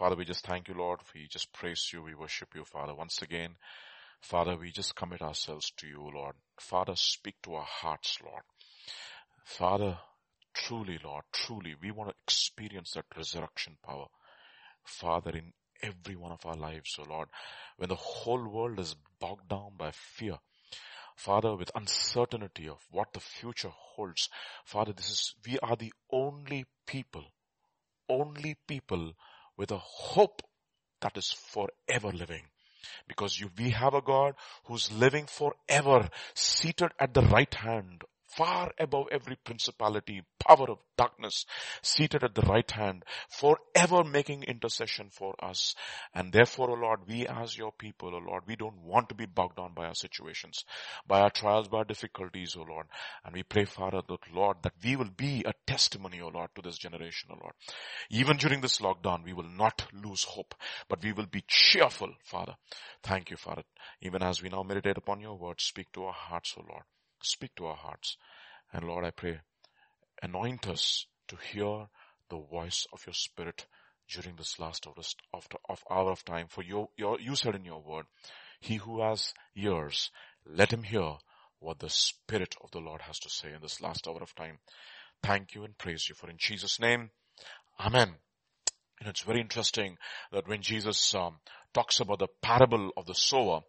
Father, we just thank you, Lord. We just praise you. We worship you, Father. Once again, Father, we just commit ourselves to you, Lord. Father, speak to our hearts, Lord. Father, truly, Lord, truly, we want to experience that resurrection power. Father, in every one of our lives, oh Lord, when the whole world is bogged down by fear, Father, with uncertainty of what the future holds, Father, this is, we are the only people, only people with a hope that is forever living. Because you, we have a God who's living forever, seated at the right hand far above every principality, power of darkness, seated at the right hand, forever making intercession for us. And therefore, O Lord, we as your people, O Lord, we don't want to be bogged down by our situations, by our trials, by our difficulties, O Lord. And we pray, Father, that Lord, that we will be a testimony, O Lord, to this generation, O Lord. Even during this lockdown, we will not lose hope, but we will be cheerful, Father. Thank you, Father. Even as we now meditate upon your word, speak to our hearts, O Lord. Speak to our hearts. And Lord, I pray, anoint us to hear the voice of your spirit during this last of, of, of hour of time. For your, your, you said in your word, he who has ears, let him hear what the spirit of the Lord has to say in this last hour of time. Thank you and praise you for in Jesus name. Amen. And it's very interesting that when Jesus um, talks about the parable of the sower,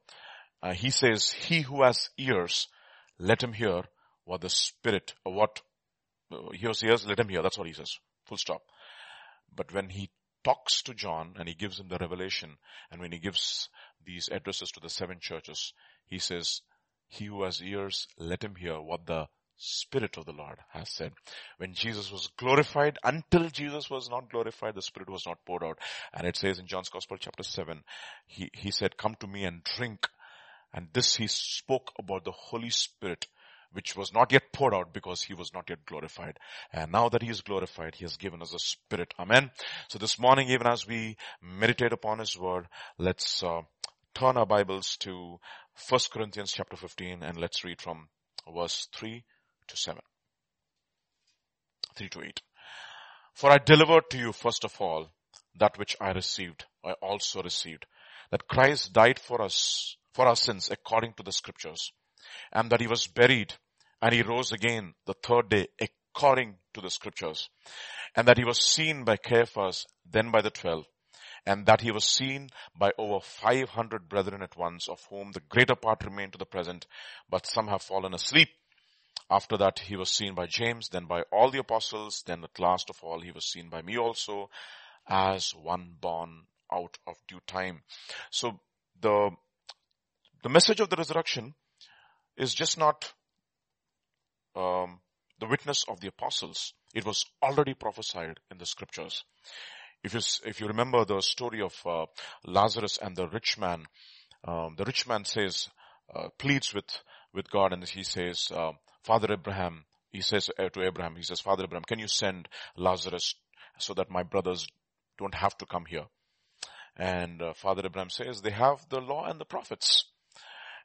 uh, he says, he who has ears, let him hear what the spirit, what uh, he hears, let him hear. That's what he says. Full stop. But when he talks to John and he gives him the revelation and when he gives these addresses to the seven churches, he says, he who has ears, let him hear what the Spirit of the Lord has said. When Jesus was glorified, until Jesus was not glorified, the Spirit was not poured out. And it says in John's Gospel chapter 7, he, he said, come to me and drink and this he spoke about the Holy Spirit, which was not yet poured out because he was not yet glorified. And now that he is glorified, he has given us a spirit. Amen. So this morning, even as we meditate upon his word, let's uh, turn our Bibles to 1 Corinthians chapter 15 and let's read from verse 3 to 7. 3 to 8. For I delivered to you first of all that which I received, I also received, that Christ died for us for our sins according to the scriptures and that he was buried and he rose again the third day according to the scriptures and that he was seen by Cephas, then by the twelve and that he was seen by over 500 brethren at once of whom the greater part remain to the present, but some have fallen asleep. After that he was seen by James, then by all the apostles, then at last of all he was seen by me also as one born out of due time. So the the message of the resurrection is just not um, the witness of the apostles. It was already prophesied in the scriptures. If you, if you remember the story of uh, Lazarus and the rich man, um, the rich man says, uh, pleads with, with God and he says, uh, Father Abraham, he says uh, to Abraham, he says, Father Abraham, can you send Lazarus so that my brothers don't have to come here? And uh, Father Abraham says, they have the law and the prophets.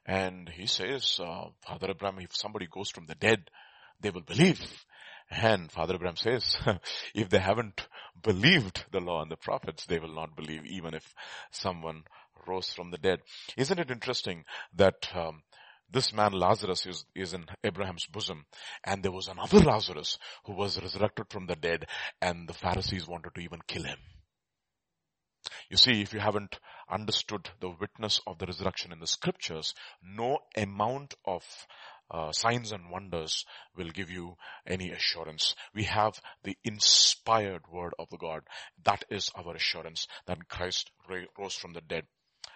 And he says, uh, Father Abraham, if somebody goes from the dead, they will believe. And Father Abraham says, if they haven't believed the law and the prophets, they will not believe even if someone rose from the dead. Isn't it interesting that um, this man Lazarus is, is in Abraham's bosom and there was another Lazarus who was resurrected from the dead and the Pharisees wanted to even kill him. You see, if you haven't understood the witness of the resurrection in the scriptures, no amount of uh, signs and wonders will give you any assurance. We have the inspired word of the God. That is our assurance that Christ rose from the dead.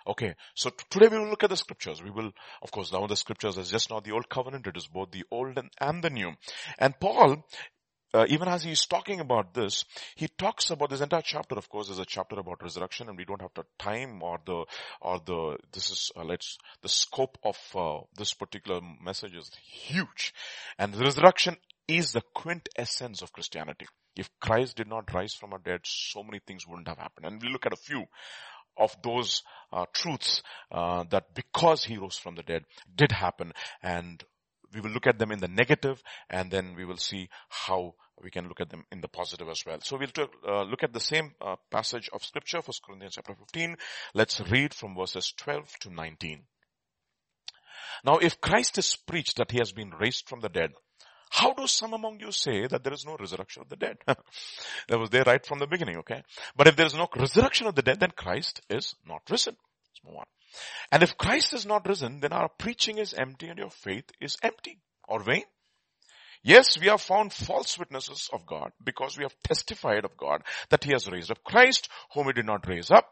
Okay, so today we will look at the scriptures. We will, of course, now the scriptures is just not the old covenant, it is both the old and, and the new. And Paul uh, even as he's talking about this, he talks about this entire chapter, of course, is a chapter about resurrection and we don't have the time or the, or the, this is, uh, let's, the scope of, uh, this particular message is huge. And the resurrection is the quintessence of Christianity. If Christ did not rise from our dead, so many things wouldn't have happened. And we look at a few of those uh, truths uh, that because he rose from the dead did happen and we will look at them in the negative and then we will see how we can look at them in the positive as well. So we'll uh, look at the same uh, passage of scripture, 1 Corinthians chapter 15. Let's read from verses 12 to 19. Now if Christ is preached that he has been raised from the dead, how do some among you say that there is no resurrection of the dead? that was there right from the beginning, okay? But if there is no resurrection of the dead, then Christ is not risen. Let's move on. And if Christ is not risen, then our preaching is empty and your faith is empty or vain. Yes, we have found false witnesses of God because we have testified of God that he has raised up Christ whom he did not raise up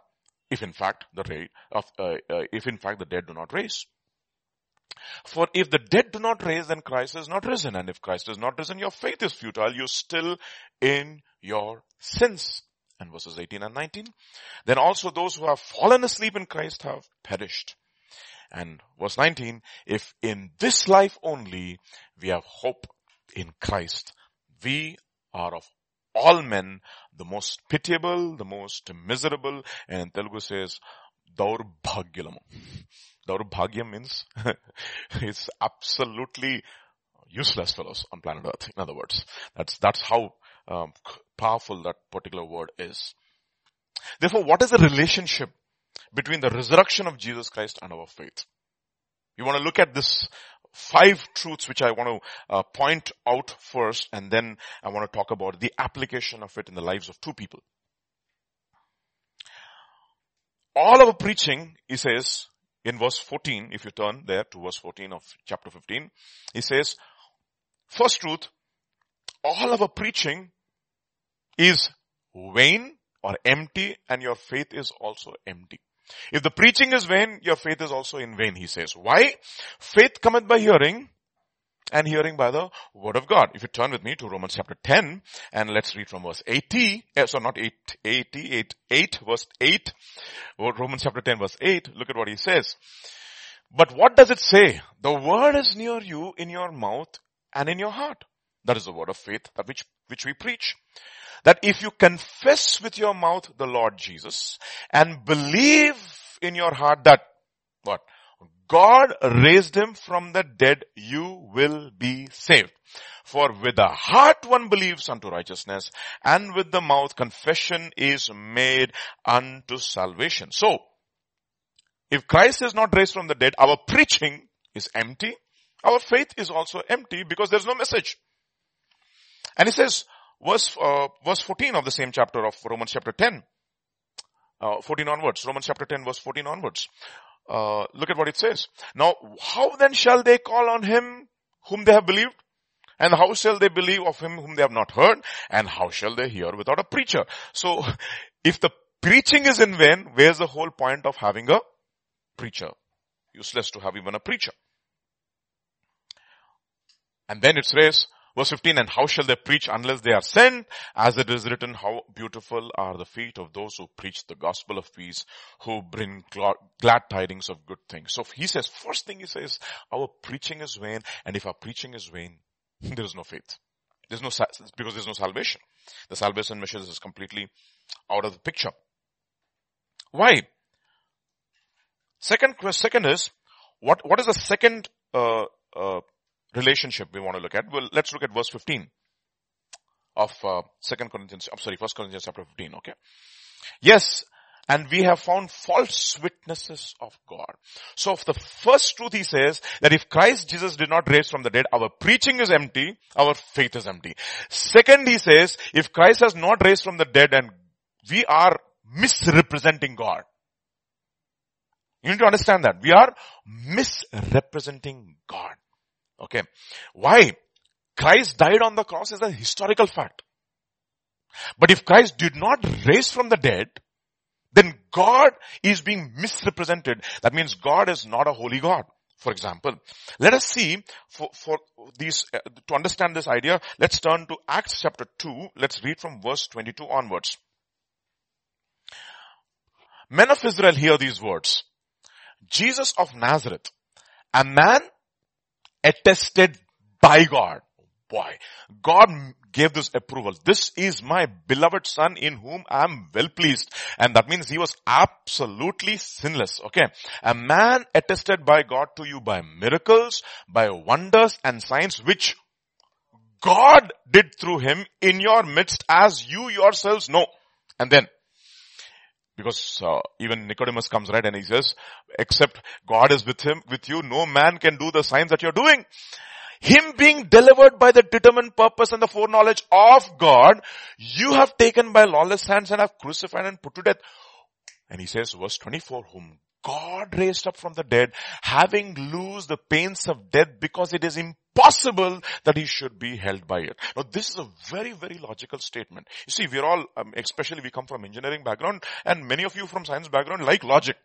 if in fact the ra- of, uh, uh, if in fact the dead do not raise. For if the dead do not raise, then Christ is not risen. And if Christ is not risen, your faith is futile. You're still in your sins. And verses 18 and 19. Then also those who have fallen asleep in Christ have perished. And verse 19, if in this life only we have hope in Christ. We are of all men the most pitiable, the most miserable, and Telugu says, Daurbhagyalamu. Daurbhagya means it's absolutely useless fellows on planet earth. In other words, that's, that's how um, powerful that particular word is. Therefore, what is the relationship between the resurrection of Jesus Christ and our faith? You want to look at this five truths which I want to uh, point out first and then I want to talk about the application of it in the lives of two people. All of our preaching, he says, in verse 14, if you turn there to verse 14 of chapter 15, he says, first truth, all our preaching is vain or empty and your faith is also empty. If the preaching is vain, your faith is also in vain, he says. Why? Faith cometh by hearing and hearing by the word of God. If you turn with me to Romans chapter 10 and let's read from verse 80, uh, so not 8, 80, 8, 8, verse 8, Romans chapter 10 verse 8, look at what he says. But what does it say? The word is near you in your mouth and in your heart. That is the word of faith that which, which we preach that if you confess with your mouth the Lord Jesus and believe in your heart that what? God raised him from the dead, you will be saved. For with the heart one believes unto righteousness and with the mouth confession is made unto salvation. So, if Christ is not raised from the dead, our preaching is empty. Our faith is also empty because there's no message. And he says, verse, uh, verse 14 of the same chapter of Romans chapter 10. Uh, 14 onwards. Romans chapter 10 verse 14 onwards. Uh, look at what it says. Now, how then shall they call on him whom they have believed? And how shall they believe of him whom they have not heard? And how shall they hear without a preacher? So, if the preaching is in vain, where's the whole point of having a preacher? Useless to have even a preacher. And then it says, Verse 15, and how shall they preach unless they are sent? As it is written, how beautiful are the feet of those who preach the gospel of peace, who bring glad tidings of good things. So he says, first thing he says, our preaching is vain, and if our preaching is vain, there is no faith. There's no, because there's no salvation. The salvation mission is completely out of the picture. Why? Second, second is, what, what is the second, uh, uh, relationship we want to look at. Well, let's look at verse 15 of uh, Second Corinthians. I'm sorry, First Corinthians chapter 15. Okay. Yes, and we have found false witnesses of God. So of the first truth he says that if Christ Jesus did not raise from the dead, our preaching is empty, our faith is empty. Second he says, if Christ has not raised from the dead and we are misrepresenting God. You need to understand that. We are misrepresenting God. Okay. Why? Christ died on the cross is a historical fact. But if Christ did not raise from the dead, then God is being misrepresented. That means God is not a holy God. For example, let us see for, for these, uh, to understand this idea, let's turn to Acts chapter 2. Let's read from verse 22 onwards. Men of Israel hear these words. Jesus of Nazareth, a man attested by God. Boy, God gave this approval. This is my beloved son in whom I am well pleased. And that means he was absolutely sinless. Okay. A man attested by God to you by miracles, by wonders and signs which God did through him in your midst as you yourselves know. And then, because uh, even Nicodemus comes right and he says, except God is with him, with you, no man can do the signs that you're doing. Him being delivered by the determined purpose and the foreknowledge of God, you have taken by lawless hands and have crucified and put to death. And he says, verse 24, whom God raised up from the dead, having loosed the pains of death because it is impossible that he should be held by it. Now this is a very, very logical statement. You see, we're all, um, especially we come from engineering background and many of you from science background like logic.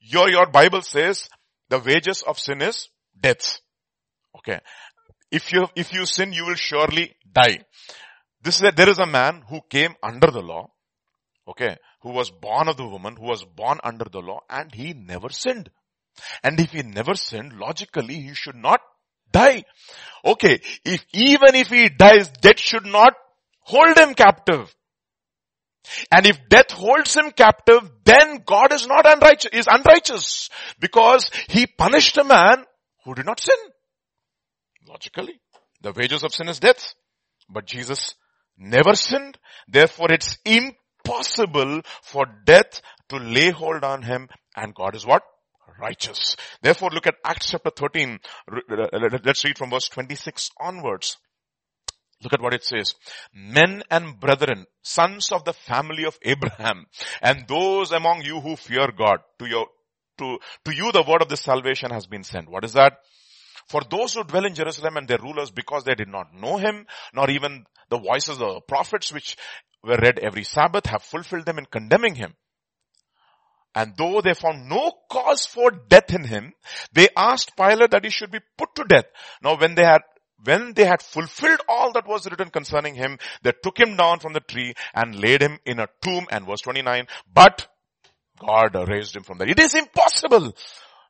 Your, your Bible says the wages of sin is death. Okay. If you, if you sin, you will surely die. This is a, there is a man who came under the law. Okay who was born of the woman, who was born under the law, and he never sinned. And if he never sinned, logically he should not die. Okay, if even if he dies, death should not hold him captive. And if death holds him captive, then God is not unrighteous, is unrighteous because he punished a man who did not sin. Logically, the wages of sin is death, but Jesus never sinned. Therefore it's impossible impossible for death to lay hold on him and God is what? Righteous. Therefore look at Acts chapter 13. Let's read from verse 26 onwards. Look at what it says. Men and brethren, sons of the family of Abraham, and those among you who fear God, to your, to, to you the word of this salvation has been sent. What is that? For those who dwell in Jerusalem and their rulers because they did not know him, nor even the voices of the prophets which were read every Sabbath have fulfilled them in condemning him. And though they found no cause for death in him, they asked Pilate that he should be put to death. Now when they had when they had fulfilled all that was written concerning him, they took him down from the tree and laid him in a tomb. And verse 29, but God raised him from the dead. It is impossible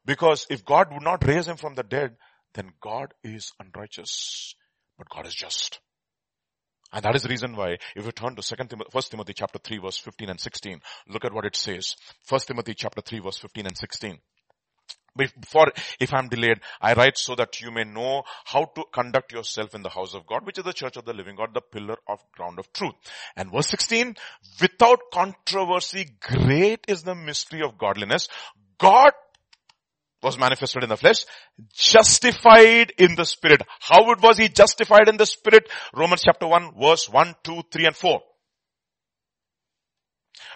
because if God would not raise him from the dead, then God is unrighteous. But God is just. And that is the reason why, if you turn to Second Timothy, 1 Timothy chapter 3 verse 15 and 16, look at what it says. 1 Timothy chapter 3 verse 15 and 16. Before, if I'm delayed, I write so that you may know how to conduct yourself in the house of God, which is the church of the living God, the pillar of ground of truth. And verse 16, without controversy, great is the mystery of godliness. God was manifested in the flesh, justified in the spirit. How was he justified in the spirit? Romans chapter 1 verse 1, 2, 3 and 4.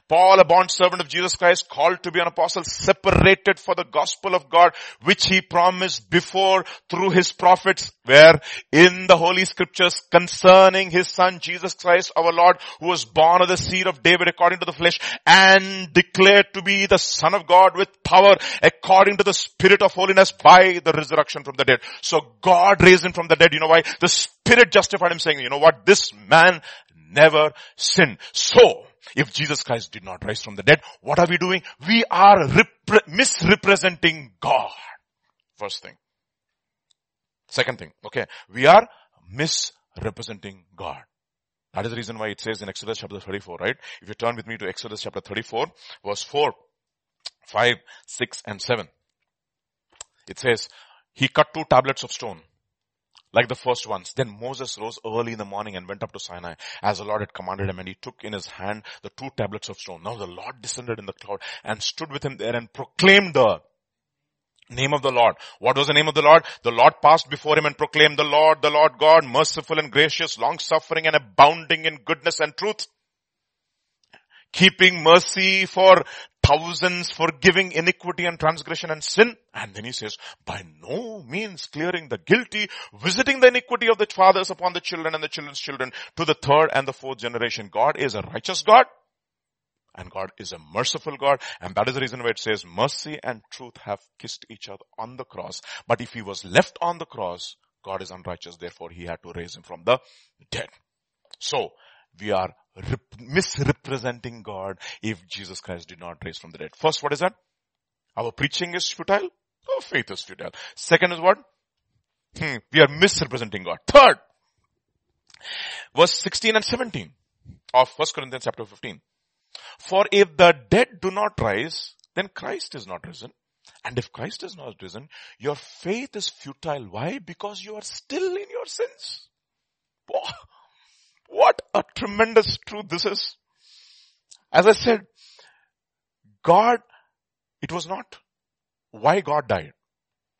Paul, a bond servant of Jesus Christ, called to be an apostle, separated for the gospel of God, which he promised before through his prophets, where in the holy scriptures concerning his son Jesus Christ our Lord, who was born of the seed of David according to the flesh and declared to be the son of God with power according to the spirit of holiness by the resurrection from the dead. So God raised him from the dead. You know why? The spirit justified him saying, you know what? This man never sinned. So, if Jesus Christ did not rise from the dead, what are we doing? We are repre- misrepresenting God. First thing. Second thing, okay, we are misrepresenting God. That is the reason why it says in Exodus chapter 34, right? If you turn with me to Exodus chapter 34, verse 4, 5, 6 and 7. It says, he cut two tablets of stone like the first ones. Then Moses rose early in the morning and went up to Sinai as the Lord had commanded him and he took in his hand the two tablets of stone. Now the Lord descended in the cloud and stood with him there and proclaimed the name of the Lord. What was the name of the Lord? The Lord passed before him and proclaimed the Lord, the Lord God, merciful and gracious, long suffering and abounding in goodness and truth keeping mercy for thousands, forgiving iniquity and transgression and sin. And then he says, by no means clearing the guilty, visiting the iniquity of the fathers upon the children and the children's children to the third and the fourth generation. God is a righteous God. And God is a merciful God. And that is the reason why it says mercy and truth have kissed each other on the cross. But if he was left on the cross, God is unrighteous. Therefore he had to raise him from the dead. So we are misrepresenting God if Jesus Christ did not raise from the dead. First, what is that? Our preaching is futile. Our faith is futile. Second is what? Hmm, we are misrepresenting God. Third, verse 16 and 17 of 1 Corinthians chapter 15. For if the dead do not rise, then Christ is not risen. And if Christ is not risen, your faith is futile. Why? Because you are still in your sins. What a tremendous truth this is. As I said, God, it was not why God died.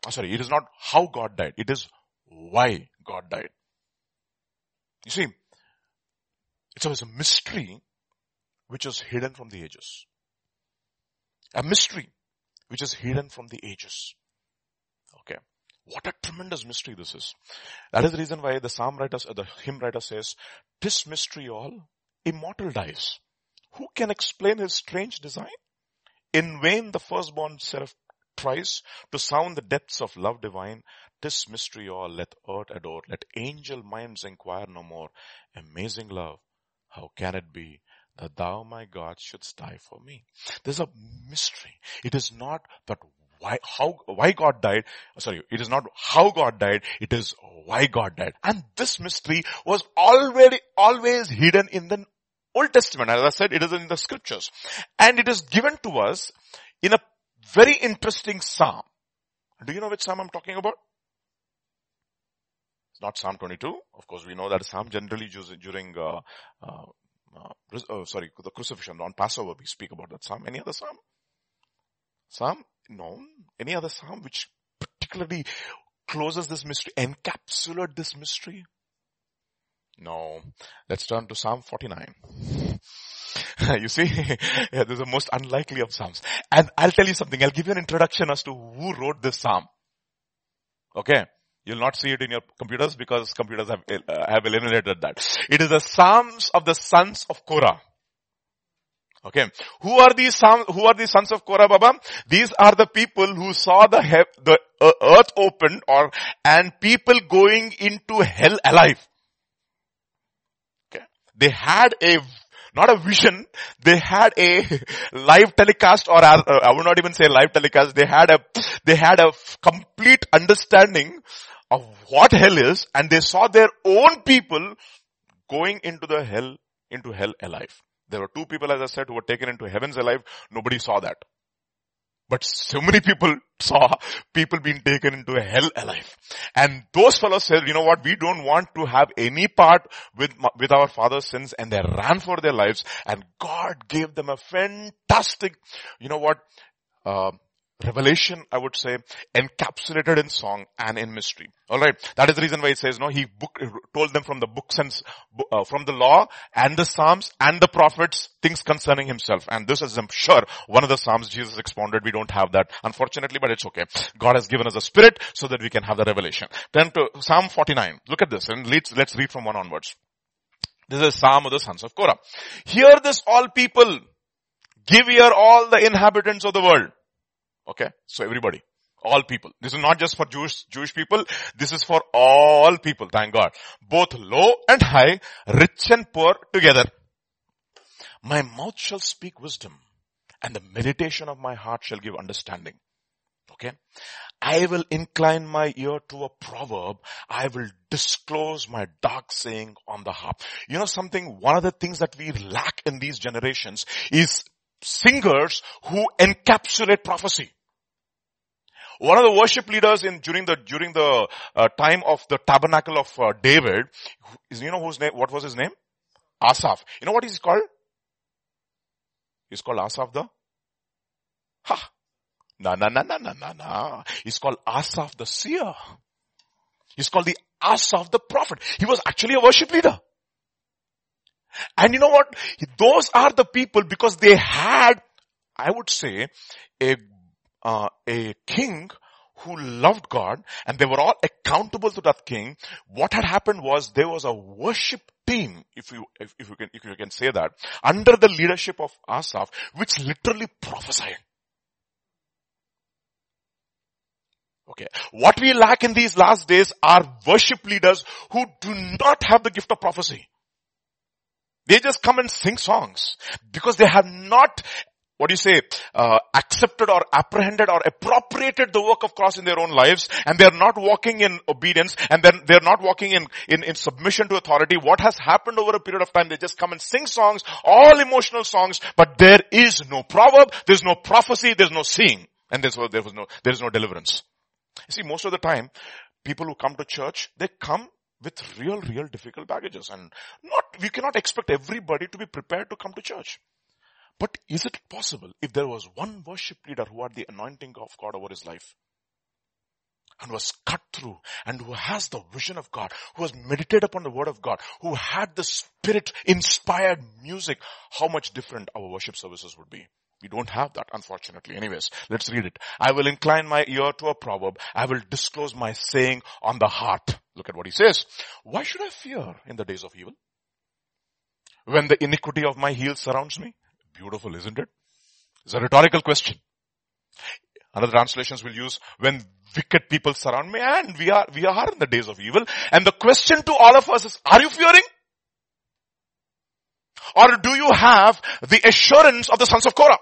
Oh, sorry, it is not how God died. It is why God died. You see, it was a mystery which was hidden from the ages. A mystery which is hidden from the ages. Okay. What a tremendous mystery this is. That is the reason why the psalm writer, uh, the hymn writer says, this mystery all, immortal dies. Who can explain his strange design? In vain the firstborn seraph tries to sound the depths of love divine. This mystery all let earth adore, let angel minds inquire no more. Amazing love, how can it be that thou, my God, shouldst die for me? There's a mystery. It is not that why, how, why God died. Sorry, it is not how God died. It is why God died. And this mystery was already, always hidden in the Old Testament. As I said, it is in the scriptures. And it is given to us in a very interesting psalm. Do you know which psalm I'm talking about? It's not Psalm 22. Of course, we know that Psalm generally used during, uh, uh, uh, oh, sorry, the crucifixion on Passover. We speak about that Psalm. Any other Psalm? Psalm? No. Any other Psalm which particularly closes this mystery, encapsulate this mystery? No. Let's turn to Psalm 49. you see, yeah, this is the most unlikely of Psalms. And I'll tell you something. I'll give you an introduction as to who wrote this Psalm. Okay. You'll not see it in your computers because computers have, uh, have eliminated that. It is the Psalms of the sons of Korah. Okay. Who are these who are these sons of Korah Baba? These are the people who saw the, he- the uh, earth opened or, and people going into hell alive. Okay. They had a not a vision. They had a live telecast or uh, I would not even say live telecast. They had a, they had a complete understanding of what hell is and they saw their own people going into the hell, into hell alive. There were two people, as I said, who were taken into heavens alive. Nobody saw that. But so many people saw people being taken into hell alive. And those fellows said, you know what, we don't want to have any part with, with our father's sins and they ran for their lives and God gave them a fantastic, you know what, uh, revelation, I would say, encapsulated in song and in mystery. Alright. That is the reason why it says, no, he book, told them from the books and, uh, from the law and the Psalms and the prophets things concerning himself. And this is, I'm sure, one of the Psalms Jesus expounded. We don't have that, unfortunately, but it's okay. God has given us a spirit so that we can have the revelation. Then to Psalm 49. Look at this and let's, let's read from one onwards. This is a Psalm of the sons of Korah. Hear this all people. Give ear all the inhabitants of the world. Okay. So everybody. All people. This is not just for Jewish, Jewish people. This is for all people. Thank God. Both low and high, rich and poor together. My mouth shall speak wisdom and the meditation of my heart shall give understanding. Okay. I will incline my ear to a proverb. I will disclose my dark saying on the harp. You know something? One of the things that we lack in these generations is singers who encapsulate prophecy. One of the worship leaders in during the during the uh, time of the tabernacle of uh, David is you know whose name? What was his name? Asaph. You know what he's called? He's called Asaph the. Ha. No, no, no, no, no, no, no. He's called Asaph the seer. He's called the Asaph the prophet. He was actually a worship leader. And you know what? Those are the people because they had, I would say, a uh, a king who loved God and they were all accountable to that king. What had happened was there was a worship team, if you, if, if you can, if you can say that, under the leadership of Asaph, which literally prophesied. Okay. What we lack in these last days are worship leaders who do not have the gift of prophecy. They just come and sing songs because they have not what do you say, uh, accepted or apprehended or appropriated the work of cross in their own lives and they're not walking in obedience and then they're not walking in, in, in submission to authority. What has happened over a period of time, they just come and sing songs, all emotional songs, but there is no proverb, there's no prophecy, there's no seeing, and there's, there was no, there is no deliverance. You see, most of the time, people who come to church, they come with real, real difficult baggages and not, we cannot expect everybody to be prepared to come to church. But is it possible if there was one worship leader who had the anointing of God over his life and was cut through and who has the vision of God, who has meditated upon the word of God, who had the spirit inspired music, how much different our worship services would be. We don't have that, unfortunately. Anyways, let's read it. I will incline my ear to a proverb. I will disclose my saying on the heart. Look at what he says. Why should I fear in the days of evil? When the iniquity of my heel surrounds me? Beautiful, isn't it? It's a rhetorical question. Another translations will use when wicked people surround me and we are, we are in the days of evil. And the question to all of us is, are you fearing? Or do you have the assurance of the sons of Korah?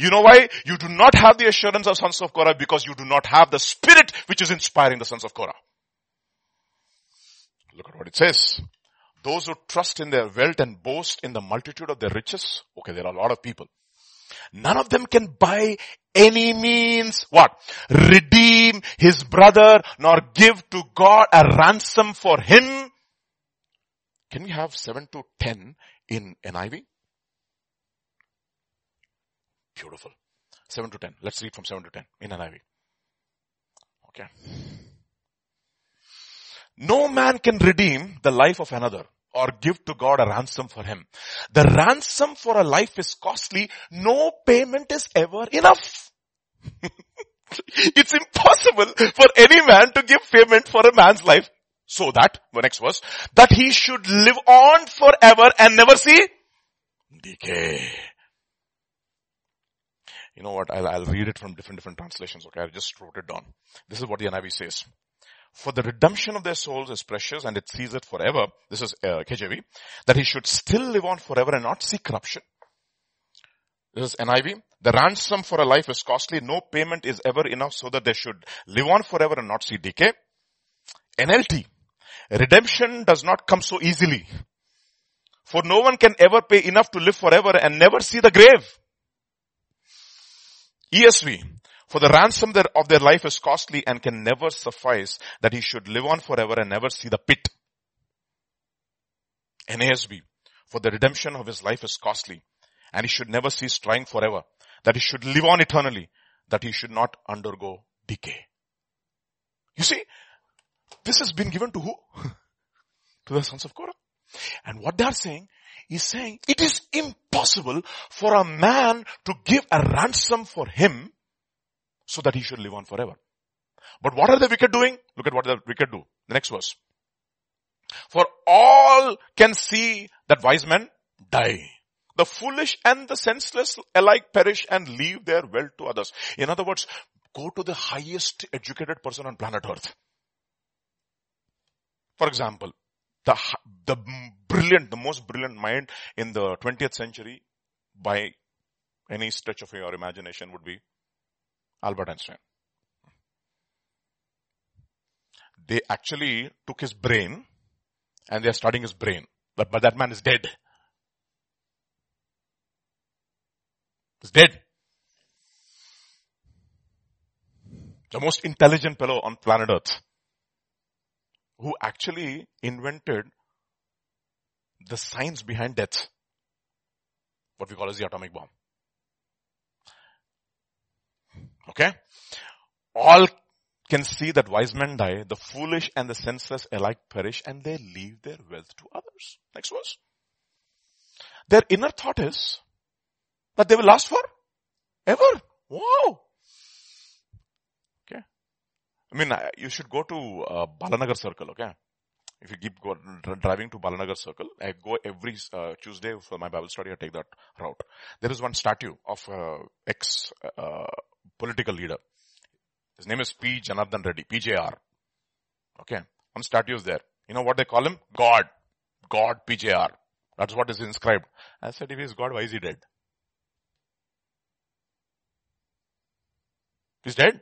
You know why? You do not have the assurance of sons of Korah because you do not have the spirit which is inspiring the sons of Korah. Look at what it says. Those who trust in their wealth and boast in the multitude of their riches. Okay, there are a lot of people. None of them can by any means what? Redeem his brother nor give to God a ransom for him. Can we have 7 to 10 in NIV? Beautiful. 7 to 10. Let's read from 7 to 10 in NIV. Okay. No man can redeem the life of another or give to God a ransom for him. The ransom for a life is costly. No payment is ever enough. it's impossible for any man to give payment for a man's life so that, the next verse, that he should live on forever and never see decay. You know what? I'll, I'll read it from different, different translations. Okay. I just wrote it down. This is what the NIV says. For the redemption of their souls is precious and it sees it forever. This is uh, KJV. That he should still live on forever and not see corruption. This is NIV. The ransom for a life is costly. No payment is ever enough so that they should live on forever and not see decay. NLT. Redemption does not come so easily. For no one can ever pay enough to live forever and never see the grave. ESV, for the ransom of their life is costly and can never suffice that he should live on forever and never see the pit. NASB, for the redemption of his life is costly and he should never cease trying forever, that he should live on eternally, that he should not undergo decay. You see, this has been given to who? to the sons of Korah. And what they are saying He's saying it is impossible for a man to give a ransom for him so that he should live on forever. But what are the wicked doing? Look at what the wicked do. The next verse. For all can see that wise men die. The foolish and the senseless alike perish and leave their wealth to others. In other words, go to the highest educated person on planet earth. For example, the, the brilliant, the most brilliant mind in the 20th century by any stretch of your imagination would be Albert Einstein. They actually took his brain and they are studying his brain. But, but that man is dead. He's dead. The most intelligent fellow on planet earth who actually invented the science behind death. What we call as the atomic bomb. Okay? All can see that wise men die, the foolish and the senseless alike perish and they leave their wealth to others. Next verse. Their inner thought is that they will last for ever. Wow. I mean, you should go to uh, Balanagar Circle, okay? If you keep go, driving to Balanagar Circle, I go every uh, Tuesday for my Bible study, I take that route. There is one statue of uh, ex uh, political leader. His name is P. Janardhan Reddy, PJR. Okay, one statue is there. You know what they call him? God. God PJR. That's what is inscribed. I said, if he's God, why is he dead? He's dead.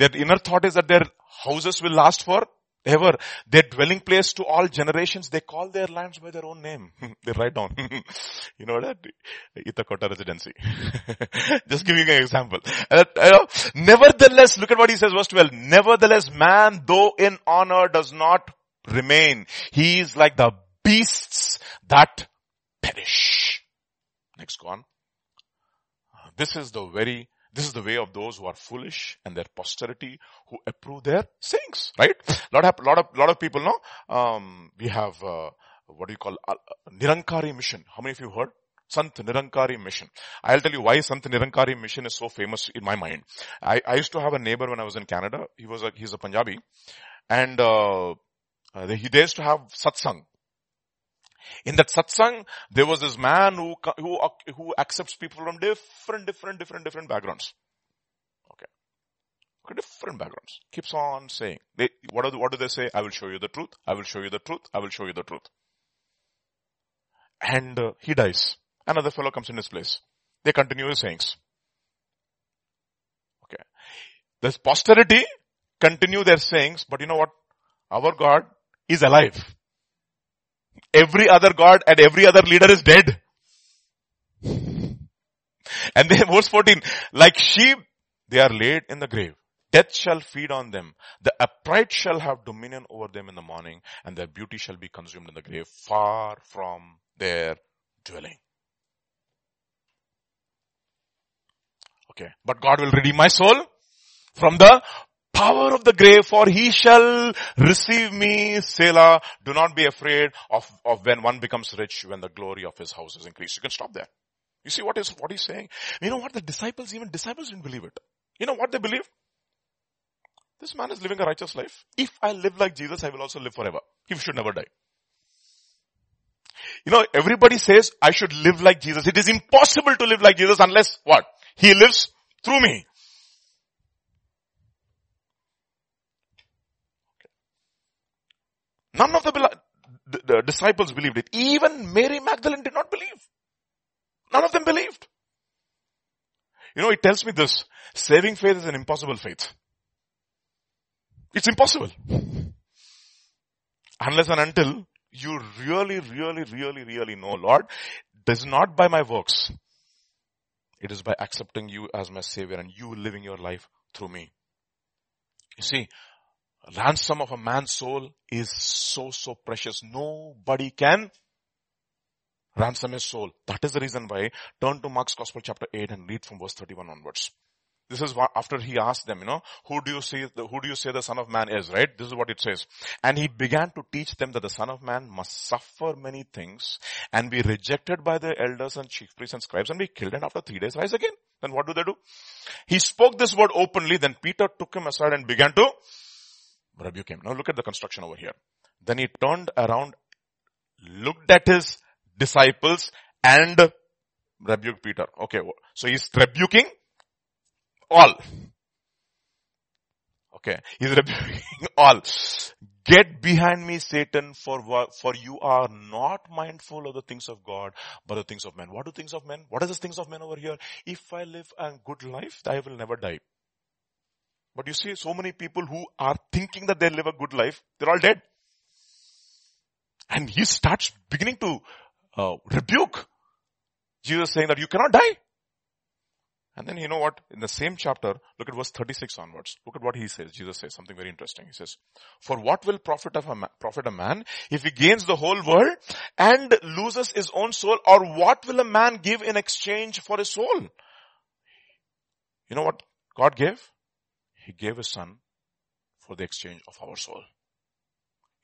Their inner thought is that their houses will last for ever their dwelling place to all generations. They call their lands by their own name. they write down. you know that? Itakota residency. Just giving you an example. Uh, nevertheless, look at what he says verse 12. Nevertheless, man though in honor does not remain. He is like the beasts that perish. Next one. This is the very this is the way of those who are foolish and their posterity who approve their sayings, right? Lot of, lot of, lot of people know, um, we have, uh, what do you call, uh, Nirankari mission. How many of you heard? Sant Nirankari mission. I'll tell you why Sant Nirankari mission is so famous in my mind. I, I used to have a neighbor when I was in Canada. He was a, he's a Punjabi and, uh, uh, he, they used to have satsang. In that satsang, there was this man who, who, who accepts people from different, different, different, different backgrounds. Okay. Different backgrounds. Keeps on saying. They, what, do, what do they say? I will show you the truth. I will show you the truth. I will show you the truth. And uh, he dies. Another fellow comes in his place. They continue his sayings. Okay. This posterity continue their sayings, but you know what? Our God is alive. Every other God and every other leader is dead. And then verse 14, like sheep, they are laid in the grave. Death shall feed on them. The upright shall have dominion over them in the morning and their beauty shall be consumed in the grave far from their dwelling. Okay. But God will redeem my soul from the power of the grave, for he shall receive me, Selah. Do not be afraid of, of when one becomes rich, when the glory of his house is increased. You can stop there. You see what is, what he's saying? You know what? The disciples, even disciples didn't believe it. You know what they believe? This man is living a righteous life. If I live like Jesus, I will also live forever. He should never die. You know, everybody says I should live like Jesus. It is impossible to live like Jesus unless what? He lives through me. None of the, the disciples believed it. Even Mary Magdalene did not believe. None of them believed. You know, it tells me this. Saving faith is an impossible faith. It's impossible. Unless and until you really, really, really, really know, Lord, this is not by my works. It is by accepting you as my savior and you living your life through me. You see, ransom of a man's soul is so, so precious. Nobody can ransom his soul. That is the reason why turn to Mark's Gospel chapter 8 and read from verse 31 onwards. This is what, after he asked them, you know, who do you say, who do you say the son of man is, right? This is what it says. And he began to teach them that the son of man must suffer many things and be rejected by the elders and chief priests and scribes and be killed and after three days rise again. Then what do they do? He spoke this word openly, then Peter took him aside and began to rebuke him. Now look at the construction over here. Then he turned around, looked at his disciples and rebuked Peter. Okay, so he's rebuking all. Okay, he's rebuking all. Get behind me, Satan, for, for you are not mindful of the things of God, but the things of men. What do things of men? What are the things of men over here? If I live a good life, I will never die. But you see so many people who are thinking that they live a good life, they're all dead. And he starts beginning to uh, rebuke Jesus saying that you cannot die. And then you know what? In the same chapter, look at verse 36 onwards. Look at what he says. Jesus says something very interesting. He says, for what will profit of a man, profit a man if he gains the whole world and loses his own soul? Or what will a man give in exchange for his soul? You know what God gave? He gave his son for the exchange of our soul.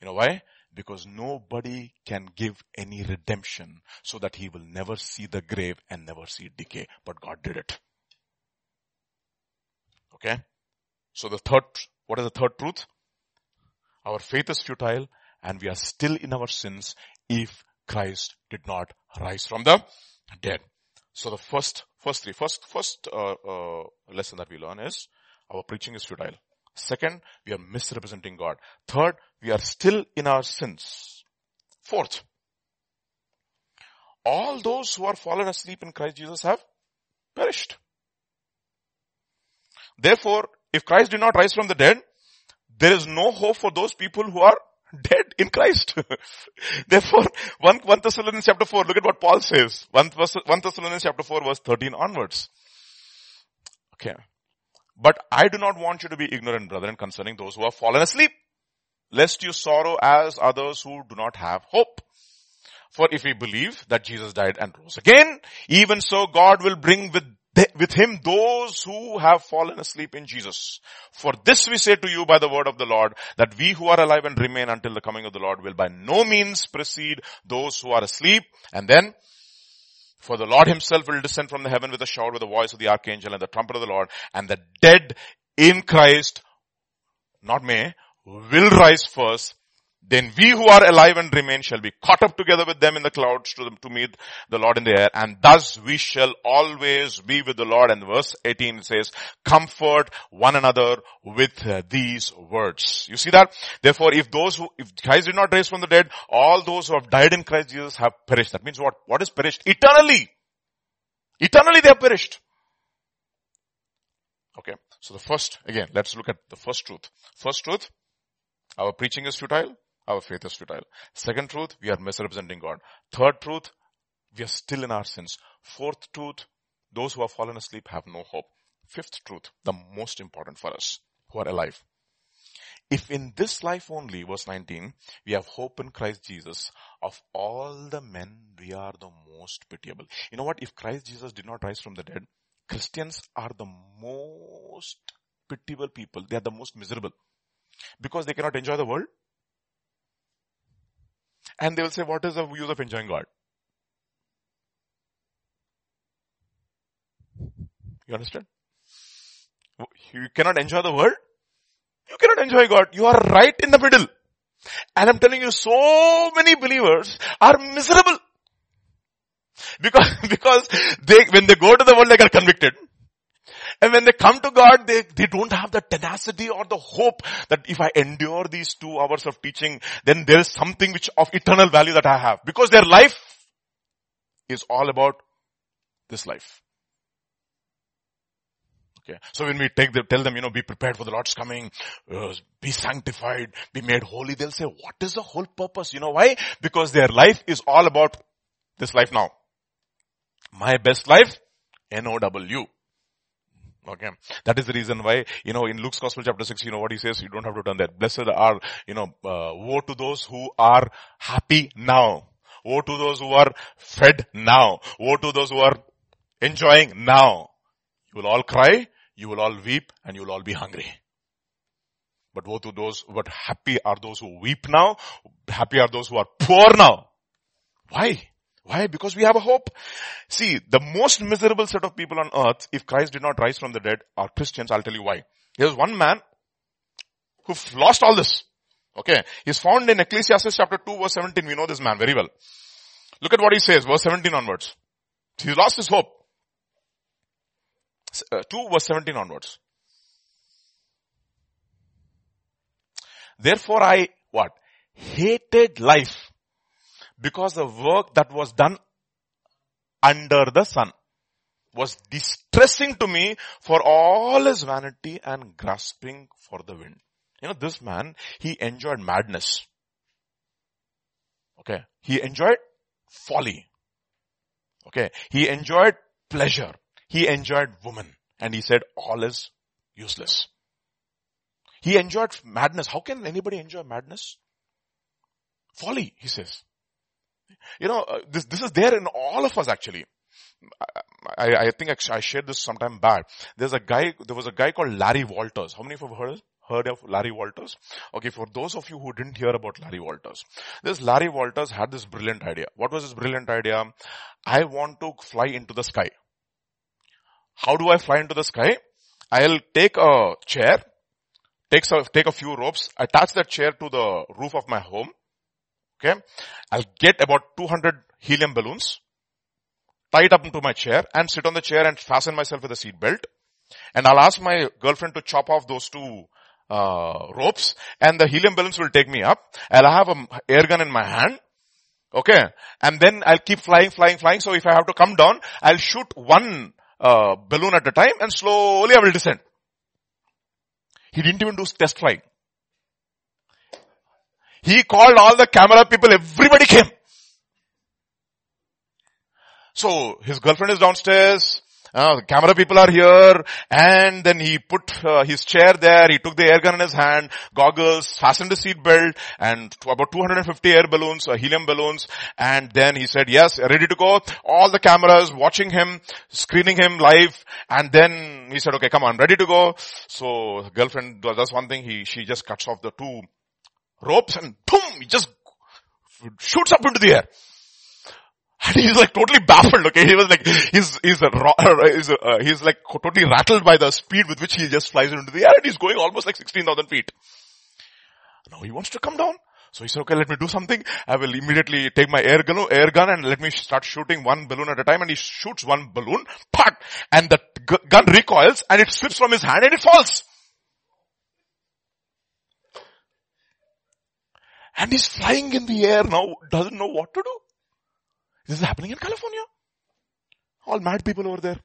You know why? Because nobody can give any redemption so that he will never see the grave and never see decay. But God did it. Okay? So the third, what is the third truth? Our faith is futile and we are still in our sins if Christ did not rise from the dead. So the first, first three, first, first, uh, uh, lesson that we learn is our preaching is futile. Second, we are misrepresenting God. Third, we are still in our sins. Fourth, all those who are fallen asleep in Christ Jesus have perished. Therefore, if Christ did not rise from the dead, there is no hope for those people who are dead in Christ. Therefore, 1, 1 Thessalonians chapter 4, look at what Paul says. 1, 1 Thessalonians chapter 4 verse 13 onwards. Okay. But I do not want you to be ignorant, brethren, concerning those who have fallen asleep, lest you sorrow as others who do not have hope. For if we believe that Jesus died and rose again, even so God will bring with with him those who have fallen asleep in Jesus. For this we say to you by the word of the Lord, that we who are alive and remain until the coming of the Lord will by no means precede those who are asleep. And then, for the Lord himself will descend from the heaven with a shout with the voice of the archangel and the trumpet of the Lord, and the dead in Christ, not may, will rise first. Then we who are alive and remain shall be caught up together with them in the clouds to, the, to meet the Lord in the air. And thus we shall always be with the Lord. And verse 18 says, comfort one another with these words. You see that? Therefore, if those who, if Christ did not raise from the dead, all those who have died in Christ Jesus have perished. That means what? What is perished? Eternally. Eternally they have perished. Okay. So the first, again, let's look at the first truth. First truth, our preaching is futile our faith is futile. Second truth, we are misrepresenting God. Third truth, we are still in our sins. Fourth truth, those who have fallen asleep have no hope. Fifth truth, the most important for us who are alive. If in this life only, verse 19, we have hope in Christ Jesus, of all the men, we are the most pitiable. You know what? If Christ Jesus did not rise from the dead, Christians are the most pitiable people. They are the most miserable. Because they cannot enjoy the world. And they will say, what is the use of enjoying God? You understand? You cannot enjoy the world. You cannot enjoy God. You are right in the middle. And I'm telling you, so many believers are miserable. Because, because they, when they go to the world, they get convicted. And when they come to God, they, they don't have the tenacity or the hope that if I endure these two hours of teaching, then there is something which of eternal value that I have. Because their life is all about this life. Okay. So when we take them, tell them, you know, be prepared for the Lord's coming, uh, be sanctified, be made holy, they'll say, what is the whole purpose? You know why? Because their life is all about this life now. My best life, N-O-W. Okay. That is the reason why, you know, in Luke's Gospel chapter 6, you know what he says, you don't have to turn that. Blessed are, you know, uh, woe to those who are happy now. Woe to those who are fed now. Woe to those who are enjoying now. You will all cry, you will all weep, and you will all be hungry. But woe to those, but happy are those who weep now, happy are those who are poor now. Why? Why? Because we have a hope. See, the most miserable set of people on earth, if Christ did not rise from the dead, are Christians. I'll tell you why. There's one man who lost all this. Okay. He's found in Ecclesiastes chapter 2 verse 17. We know this man very well. Look at what he says, verse 17 onwards. He lost his hope. Uh, 2 verse 17 onwards. Therefore I, what? Hated life because the work that was done under the sun was distressing to me for all his vanity and grasping for the wind. You know, this man, he enjoyed madness. Okay. He enjoyed folly. Okay. He enjoyed pleasure. He enjoyed woman. And he said all is useless. He enjoyed madness. How can anybody enjoy madness? Folly, he says. You know, uh, this, this is there in all of us actually. I, I think I shared this sometime back. There's a guy, there was a guy called Larry Walters. How many of you have heard, heard of Larry Walters? Okay, for those of you who didn't hear about Larry Walters, this Larry Walters had this brilliant idea. What was his brilliant idea? I want to fly into the sky. How do I fly into the sky? I'll take a chair, take, take a few ropes, attach that chair to the roof of my home, Okay. I'll get about 200 helium balloons, tie it up into my chair and sit on the chair and fasten myself with a seat belt. And I'll ask my girlfriend to chop off those two uh, ropes and the helium balloons will take me up. I'll have an air gun in my hand. Okay. And then I'll keep flying, flying, flying. So if I have to come down, I'll shoot one uh, balloon at a time and slowly I will descend. He didn't even do test flying. He called all the camera people, everybody came. So his girlfriend is downstairs, uh, camera people are here, and then he put uh, his chair there, he took the air gun in his hand, goggles, fastened the seat belt, and about 250 air balloons, uh, helium balloons, and then he said, yes, ready to go. All the cameras watching him, screening him live, and then he said, okay, come on, ready to go. So girlfriend does one thing, he, she just cuts off the two ropes and boom, he just shoots up into the air. And he's like totally baffled, okay? He was like, he's, he's, a, he's, a, uh, he's like totally rattled by the speed with which he just flies into the air and he's going almost like 16,000 feet. Now he wants to come down. So he said, okay, let me do something. I will immediately take my air gun, air gun and let me start shooting one balloon at a time and he shoots one balloon, pat, and the gun recoils and it slips from his hand and it falls. And he's flying in the air now, doesn't know what to do. This is happening in California. All mad people over there.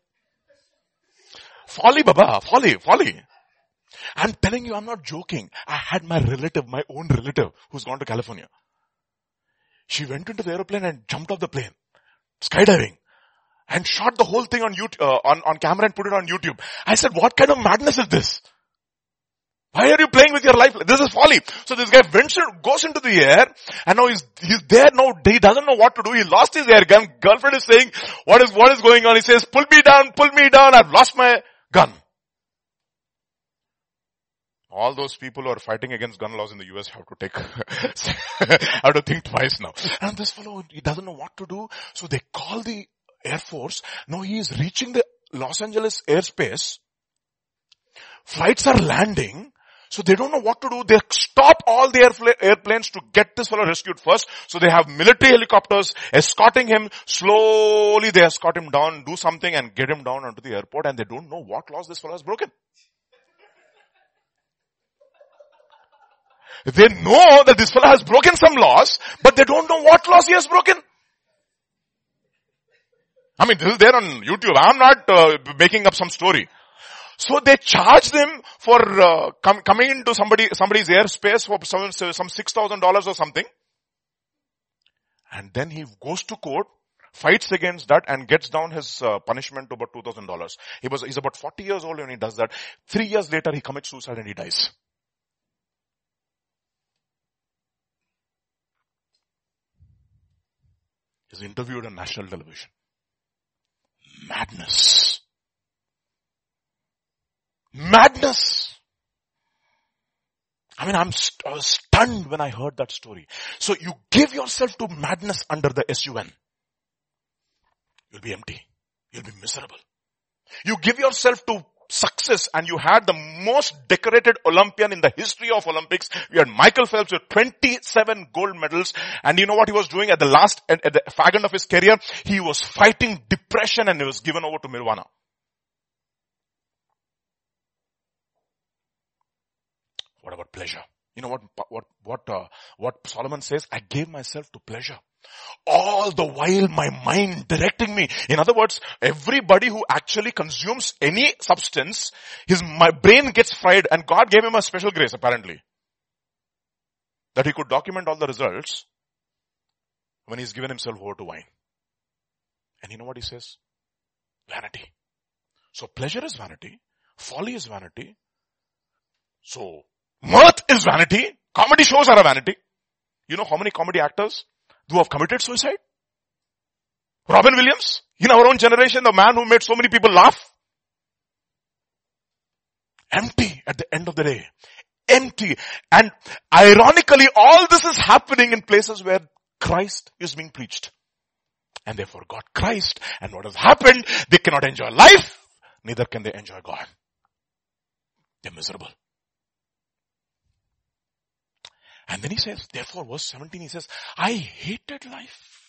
Folly, Baba. Folly, folly. I'm telling you, I'm not joking. I had my relative, my own relative, who's gone to California. She went into the aeroplane and jumped off the plane. Skydiving. And shot the whole thing on YouTube, uh, on, on camera and put it on YouTube. I said, what kind of madness is this? Why are you playing with your life? This is folly. So this guy venture, goes into the air and now he's, he's there now. He doesn't know what to do. He lost his air gun. Girlfriend is saying, what is, what is going on? He says, pull me down, pull me down. I've lost my gun. All those people who are fighting against gun laws in the US have to take, have to think twice now. And this fellow, he doesn't know what to do. So they call the Air Force. Now he is reaching the Los Angeles airspace. Flights are landing so they don't know what to do. They stop all the airplanes to get this fellow rescued first. So they have military helicopters escorting him. Slowly they escort him down, do something and get him down onto the airport and they don't know what laws this fellow has broken. They know that this fellow has broken some laws, but they don't know what laws he has broken. I mean, this is there on YouTube. I'm not uh, making up some story. So they charged him for uh, com- coming into somebody somebody's airspace for some some six thousand dollars or something, and then he goes to court, fights against that, and gets down his uh, punishment to about two thousand dollars. He was he's about forty years old when he does that. Three years later, he commits suicide and he dies. He's interviewed on national television. Madness. Madness. I mean, I'm st- I was stunned when I heard that story. So you give yourself to madness under the SUN. You'll be empty. You'll be miserable. You give yourself to success and you had the most decorated Olympian in the history of Olympics. You had Michael Phelps with 27 gold medals and you know what he was doing at the last, at the fag end of his career? He was fighting depression and he was given over to marijuana. What about pleasure? You know what, what, what, uh, what Solomon says? I gave myself to pleasure. All the while my mind directing me. In other words, everybody who actually consumes any substance, his, my brain gets fried and God gave him a special grace apparently. That he could document all the results when he's given himself over to wine. And you know what he says? Vanity. So pleasure is vanity. Folly is vanity. So Mirth is vanity. Comedy shows are a vanity. You know how many comedy actors who have committed suicide? Robin Williams, in our own generation, the man who made so many people laugh. Empty at the end of the day. Empty. And ironically, all this is happening in places where Christ is being preached. And they forgot Christ. And what has happened? They cannot enjoy life. Neither can they enjoy God. They're miserable. And then he says, therefore verse 17 he says, I hated life.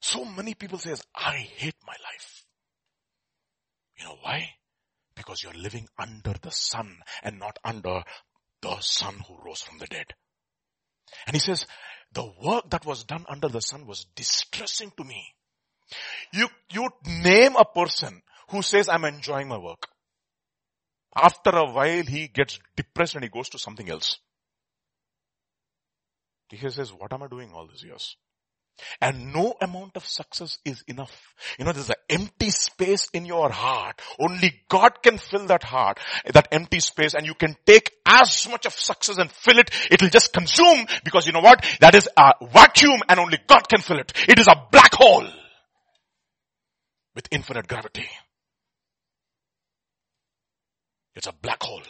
So many people says, I hate my life. You know why? Because you're living under the sun and not under the son who rose from the dead. And he says, the work that was done under the sun was distressing to me. You, you name a person who says, I'm enjoying my work. After a while, he gets depressed and he goes to something else. He says, what am I doing all these years? And no amount of success is enough. You know, there's an empty space in your heart. Only God can fill that heart, that empty space, and you can take as much of success and fill it. It'll just consume because you know what? That is a vacuum and only God can fill it. It is a black hole with infinite gravity. It's a black hole.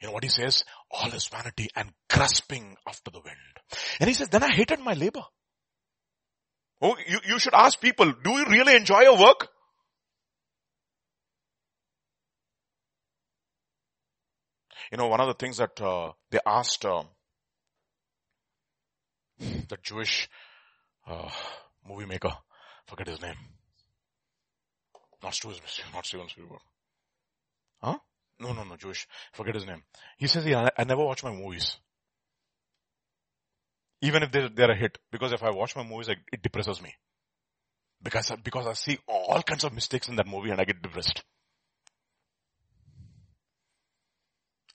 You know what he says? All is vanity and grasping after the wind. And he says, then I hated my labor. Oh, you, you should ask people, do you really enjoy your work? You know, one of the things that uh, they asked uh, the Jewish uh, movie maker, forget his name, not Steven, not Steven Spielberg. Huh? No, no, no, Jewish. Forget his name. He says, yeah, I never watch my movies. Even if they're, they're a hit. Because if I watch my movies, it depresses me. Because, because I see all kinds of mistakes in that movie and I get depressed.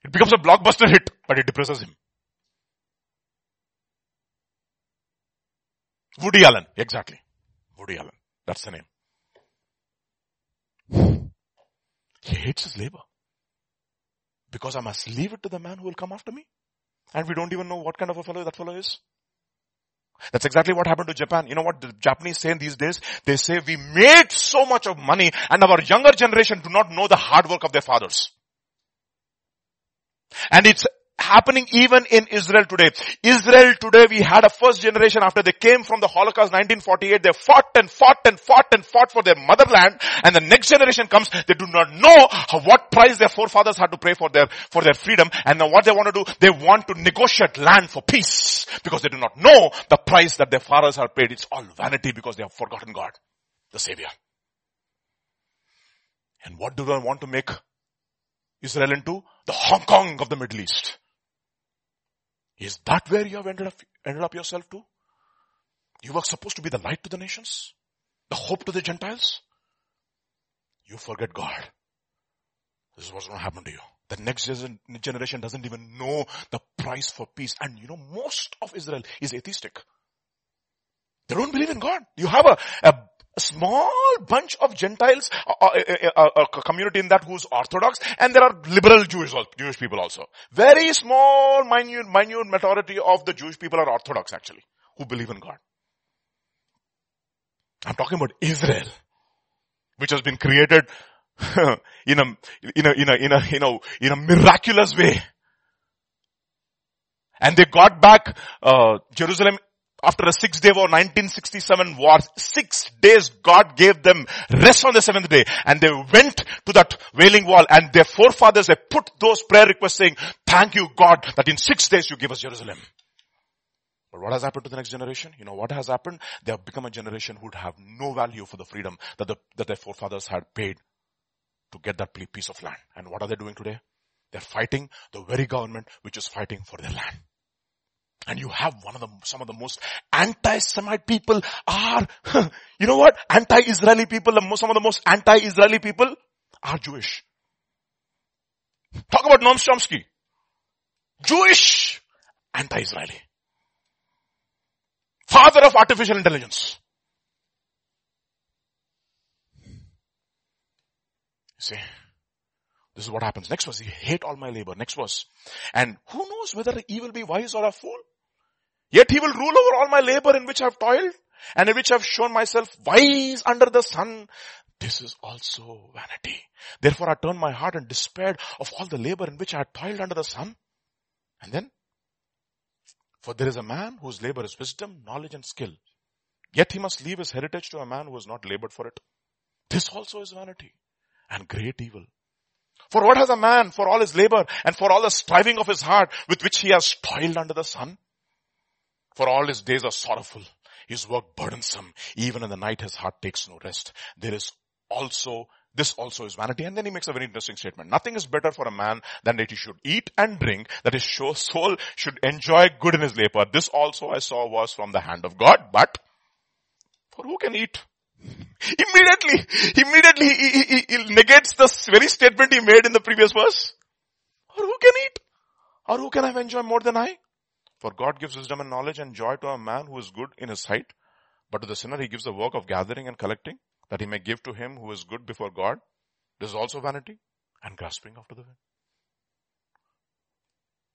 It becomes a blockbuster hit, but it depresses him. Woody Allen, exactly. Woody Allen. That's the name. He hates his labor. Because I must leave it to the man who will come after me. And we don't even know what kind of a fellow that fellow is. That's exactly what happened to Japan. You know what the Japanese say in these days? They say we made so much of money and our younger generation do not know the hard work of their fathers. And it's happening even in Israel today. Israel today, we had a first generation after they came from the Holocaust 1948, they fought and fought and fought and fought for their motherland and the next generation comes, they do not know what price their forefathers had to pay for their, for their freedom and now what they want to do, they want to negotiate land for peace because they do not know the price that their fathers have paid. It's all vanity because they have forgotten God, the Savior. And what do they want to make Israel into? The Hong Kong of the Middle East. Is that where you have ended up, ended up yourself to? You were supposed to be the light to the nations, the hope to the Gentiles. You forget God. This is what's going to happen to you. The next generation doesn't even know the price for peace. And you know, most of Israel is atheistic. They don't believe in God. You have a, a a small bunch of Gentiles, a, a, a, a, community in that who's Orthodox, and there are liberal Jewish, Jewish people also. Very small, minute, minute majority of the Jewish people are Orthodox actually, who believe in God. I'm talking about Israel, which has been created in a, in a, in a, in a, you know, in a miraculous way. And they got back, uh, Jerusalem after a six day war, 1967 war, six days God gave them rest on the seventh day and they went to that wailing wall and their forefathers, they put those prayer requests saying, thank you God that in six days you give us Jerusalem. But what has happened to the next generation? You know what has happened? They have become a generation who would have no value for the freedom that, the, that their forefathers had paid to get that piece of land. And what are they doing today? They're fighting the very government which is fighting for their land. And you have one of the, some of the most anti-Semite people are, you know what? Anti-Israeli people, some of the most anti-Israeli people are Jewish. Talk about Noam Chomsky. Jewish, anti-Israeli. Father of artificial intelligence. See, this is what happens. Next verse, he hate all my labor. Next verse. And who knows whether he will be wise or a fool? Yet he will rule over all my labor in which I have toiled and in which I have shown myself wise under the sun. This is also vanity. Therefore I turned my heart and despaired of all the labor in which I had toiled under the sun. And then, for there is a man whose labor is wisdom, knowledge and skill. Yet he must leave his heritage to a man who has not labored for it. This also is vanity and great evil. For what has a man for all his labor and for all the striving of his heart with which he has toiled under the sun? For all his days are sorrowful. His work burdensome. Even in the night his heart takes no rest. There is also, this also is vanity. And then he makes a very interesting statement. Nothing is better for a man than that he should eat and drink, that his soul should enjoy good in his labor. This also I saw was from the hand of God, but for who can eat? Immediately, immediately he, he, he, negates the very statement he made in the previous verse. Or who can eat? Or who can have enjoy more than I? For God gives wisdom and knowledge and joy to a man who is good in his sight, but to the sinner he gives the work of gathering and collecting, that he may give to him who is good before God. This is also vanity and grasping after the wind.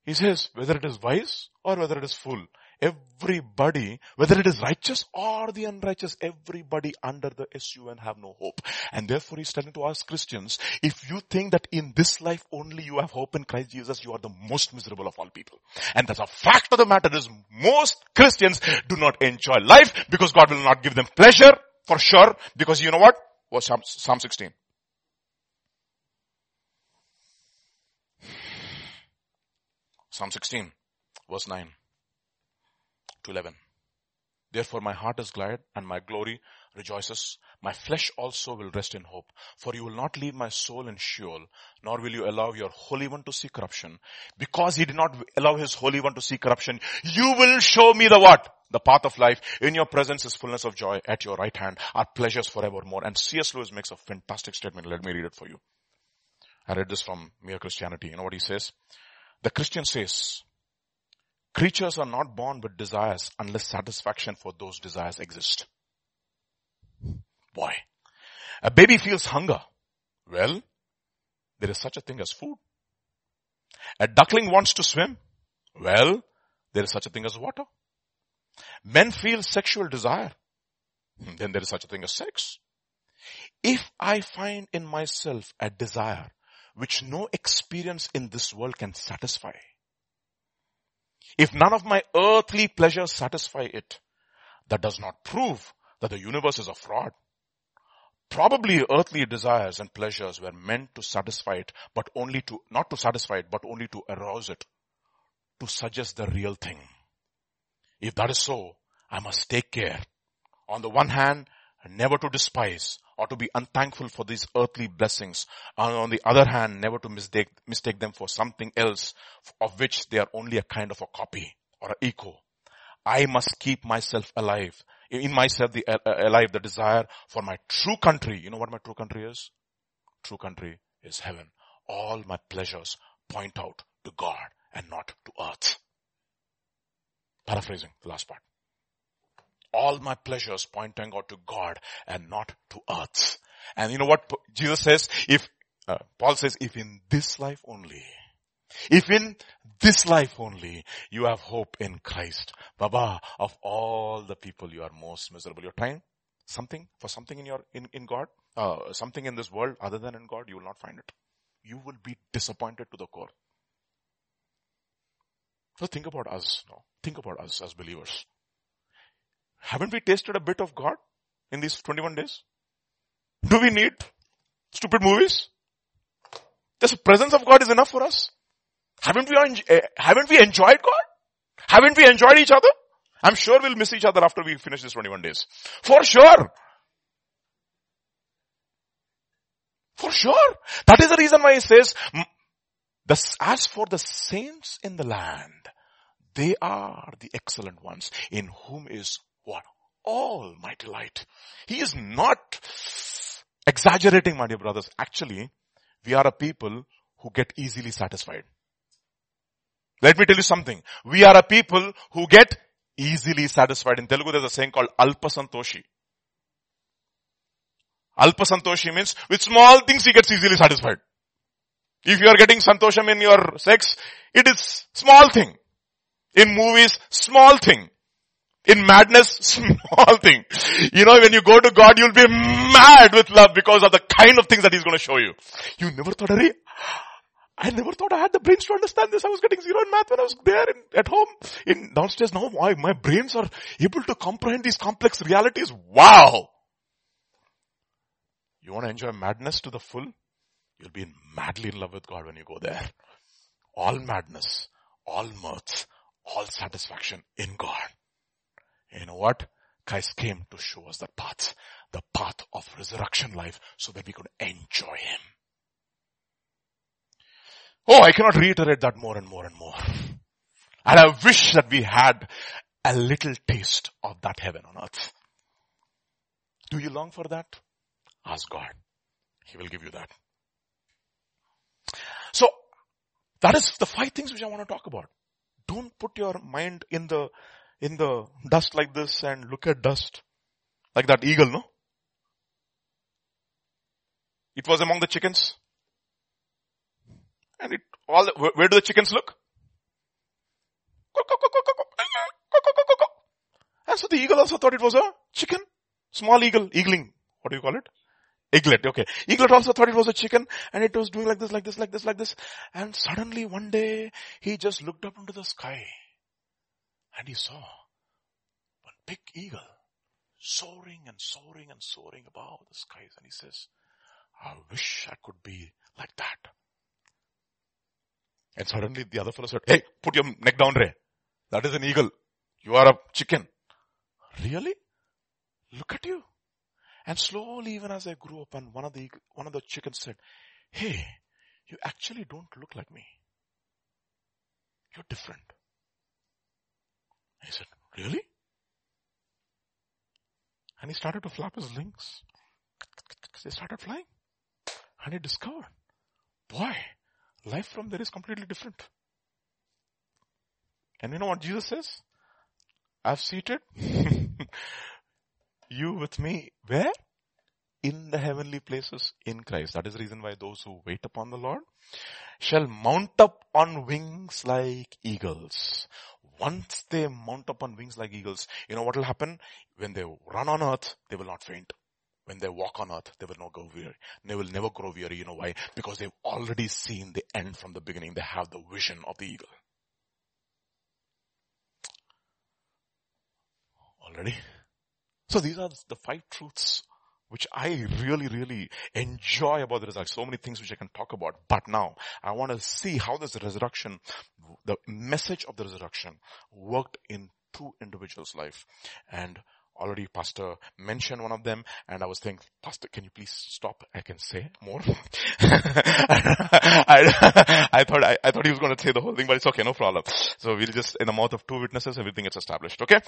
He says, whether it is wise or whether it is fool, everybody, whether it is righteous or the unrighteous, everybody under the SUN have no hope. And therefore he's telling to us Christians, if you think that in this life only you have hope in Christ Jesus, you are the most miserable of all people. And that's a fact of the matter is most Christians do not enjoy life because God will not give them pleasure for sure because you know what? Was Psalm 16. Psalm 16, verse 9 to 11. Therefore my heart is glad and my glory rejoices. My flesh also will rest in hope. For you will not leave my soul in Sheol, nor will you allow your Holy One to see corruption. Because he did not allow his Holy One to see corruption, you will show me the what? The path of life. In your presence is fullness of joy. At your right hand are pleasures forevermore. And C.S. Lewis makes a fantastic statement. Let me read it for you. I read this from Mere Christianity. You know what he says? The Christian says, creatures are not born with desires unless satisfaction for those desires exist. Boy, a baby feels hunger. Well, there is such a thing as food. A duckling wants to swim. Well, there is such a thing as water. Men feel sexual desire. Hmm, then there is such a thing as sex. If I find in myself a desire which no experience in this world can satisfy. If none of my earthly pleasures satisfy it, that does not prove that the universe is a fraud. Probably earthly desires and pleasures were meant to satisfy it, but only to, not to satisfy it, but only to arouse it, to suggest the real thing. If that is so, I must take care. On the one hand, never to despise or to be unthankful for these earthly blessings. And on the other hand, never to mistake, mistake them for something else of which they are only a kind of a copy or an echo. I must keep myself alive. In myself, the, uh, alive, the desire for my true country. You know what my true country is? True country is heaven. All my pleasures point out to God and not to earth. Paraphrasing the last part all my pleasures pointing out to God and not to earth. And you know what Jesus says? If, uh, Paul says, if in this life only, if in this life only you have hope in Christ, Baba, of all the people you are most miserable. You're trying something for something in your, in, in God, uh, something in this world other than in God, you will not find it. You will be disappointed to the core. So think about us, no? Think about us as believers. Haven't we tasted a bit of God in these 21 days? Do we need stupid movies? Just the presence of God is enough for us. Haven't we, uh, haven't we enjoyed God? Haven't we enjoyed each other? I'm sure we'll miss each other after we finish these 21 days. For sure. For sure. That is the reason why he says, as for the saints in the land, they are the excellent ones in whom is what? All my delight. He is not exaggerating, my dear brothers. Actually, we are a people who get easily satisfied. Let me tell you something. We are a people who get easily satisfied. In Telugu, there's a saying called Alpasantoshi. Alpasantoshi means with small things he gets easily satisfied. If you are getting santosham in your sex, it is small thing. In movies, small thing. In madness, small thing. You know, when you go to God, you'll be mad with love because of the kind of things that He's going to show you. You never thought, Ari, I never thought I had the brains to understand this. I was getting zero in math when I was there in, at home. In downstairs now, why my brains are able to comprehend these complex realities. Wow! You want to enjoy madness to the full? You'll be madly in love with God when you go there. All madness, all mirth, all satisfaction in God. You know what? Christ came to show us the path, the path of resurrection life so that we could enjoy Him. Oh, I cannot reiterate that more and more and more. And I wish that we had a little taste of that heaven on earth. Do you long for that? Ask God. He will give you that. So, that is the five things which I want to talk about. don't put your mind in the, in the dust like this and look at dust. Like that eagle, no? It was among the chickens. And it, all the, where, where do the chickens look? And so the eagle also thought it was a chicken. Small eagle, eagling. What do you call it? Eaglet, okay. Eaglet also thought it was a chicken and it was doing like this, like this, like this, like this. And suddenly one day he just looked up into the sky and he saw one big eagle soaring and soaring and soaring above the skies and he says, I wish I could be like that. And suddenly the other fellow said, hey, put your neck down, Ray. That is an eagle. You are a chicken. Really? Look at you. And slowly, even as I grew up, and one of the, one of the chickens said, Hey, you actually don't look like me. You're different. He said, Really? And he started to flap his wings. They started flying. And he discovered, boy, life from there is completely different. And you know what Jesus says? I've seated you with me where? In the heavenly places in Christ. That is the reason why those who wait upon the Lord shall mount up on wings like eagles. Once they mount up on wings like eagles, you know what will happen? When they run on earth, they will not faint. When they walk on earth, they will not go weary. They will never grow weary. You know why? Because they've already seen the end from the beginning. They have the vision of the eagle. Already? So these are the five truths which I really, really enjoy about the resurrection. So many things which I can talk about. But now I want to see how this resurrection, the message of the resurrection worked in two individuals' life. And already pastor mentioned one of them and I was thinking, pastor, can you please stop? I can say more. I, I, thought, I, I, thought he was going to say the whole thing, but it's okay, no problem. So we'll just, in the mouth of two witnesses, everything is established, okay?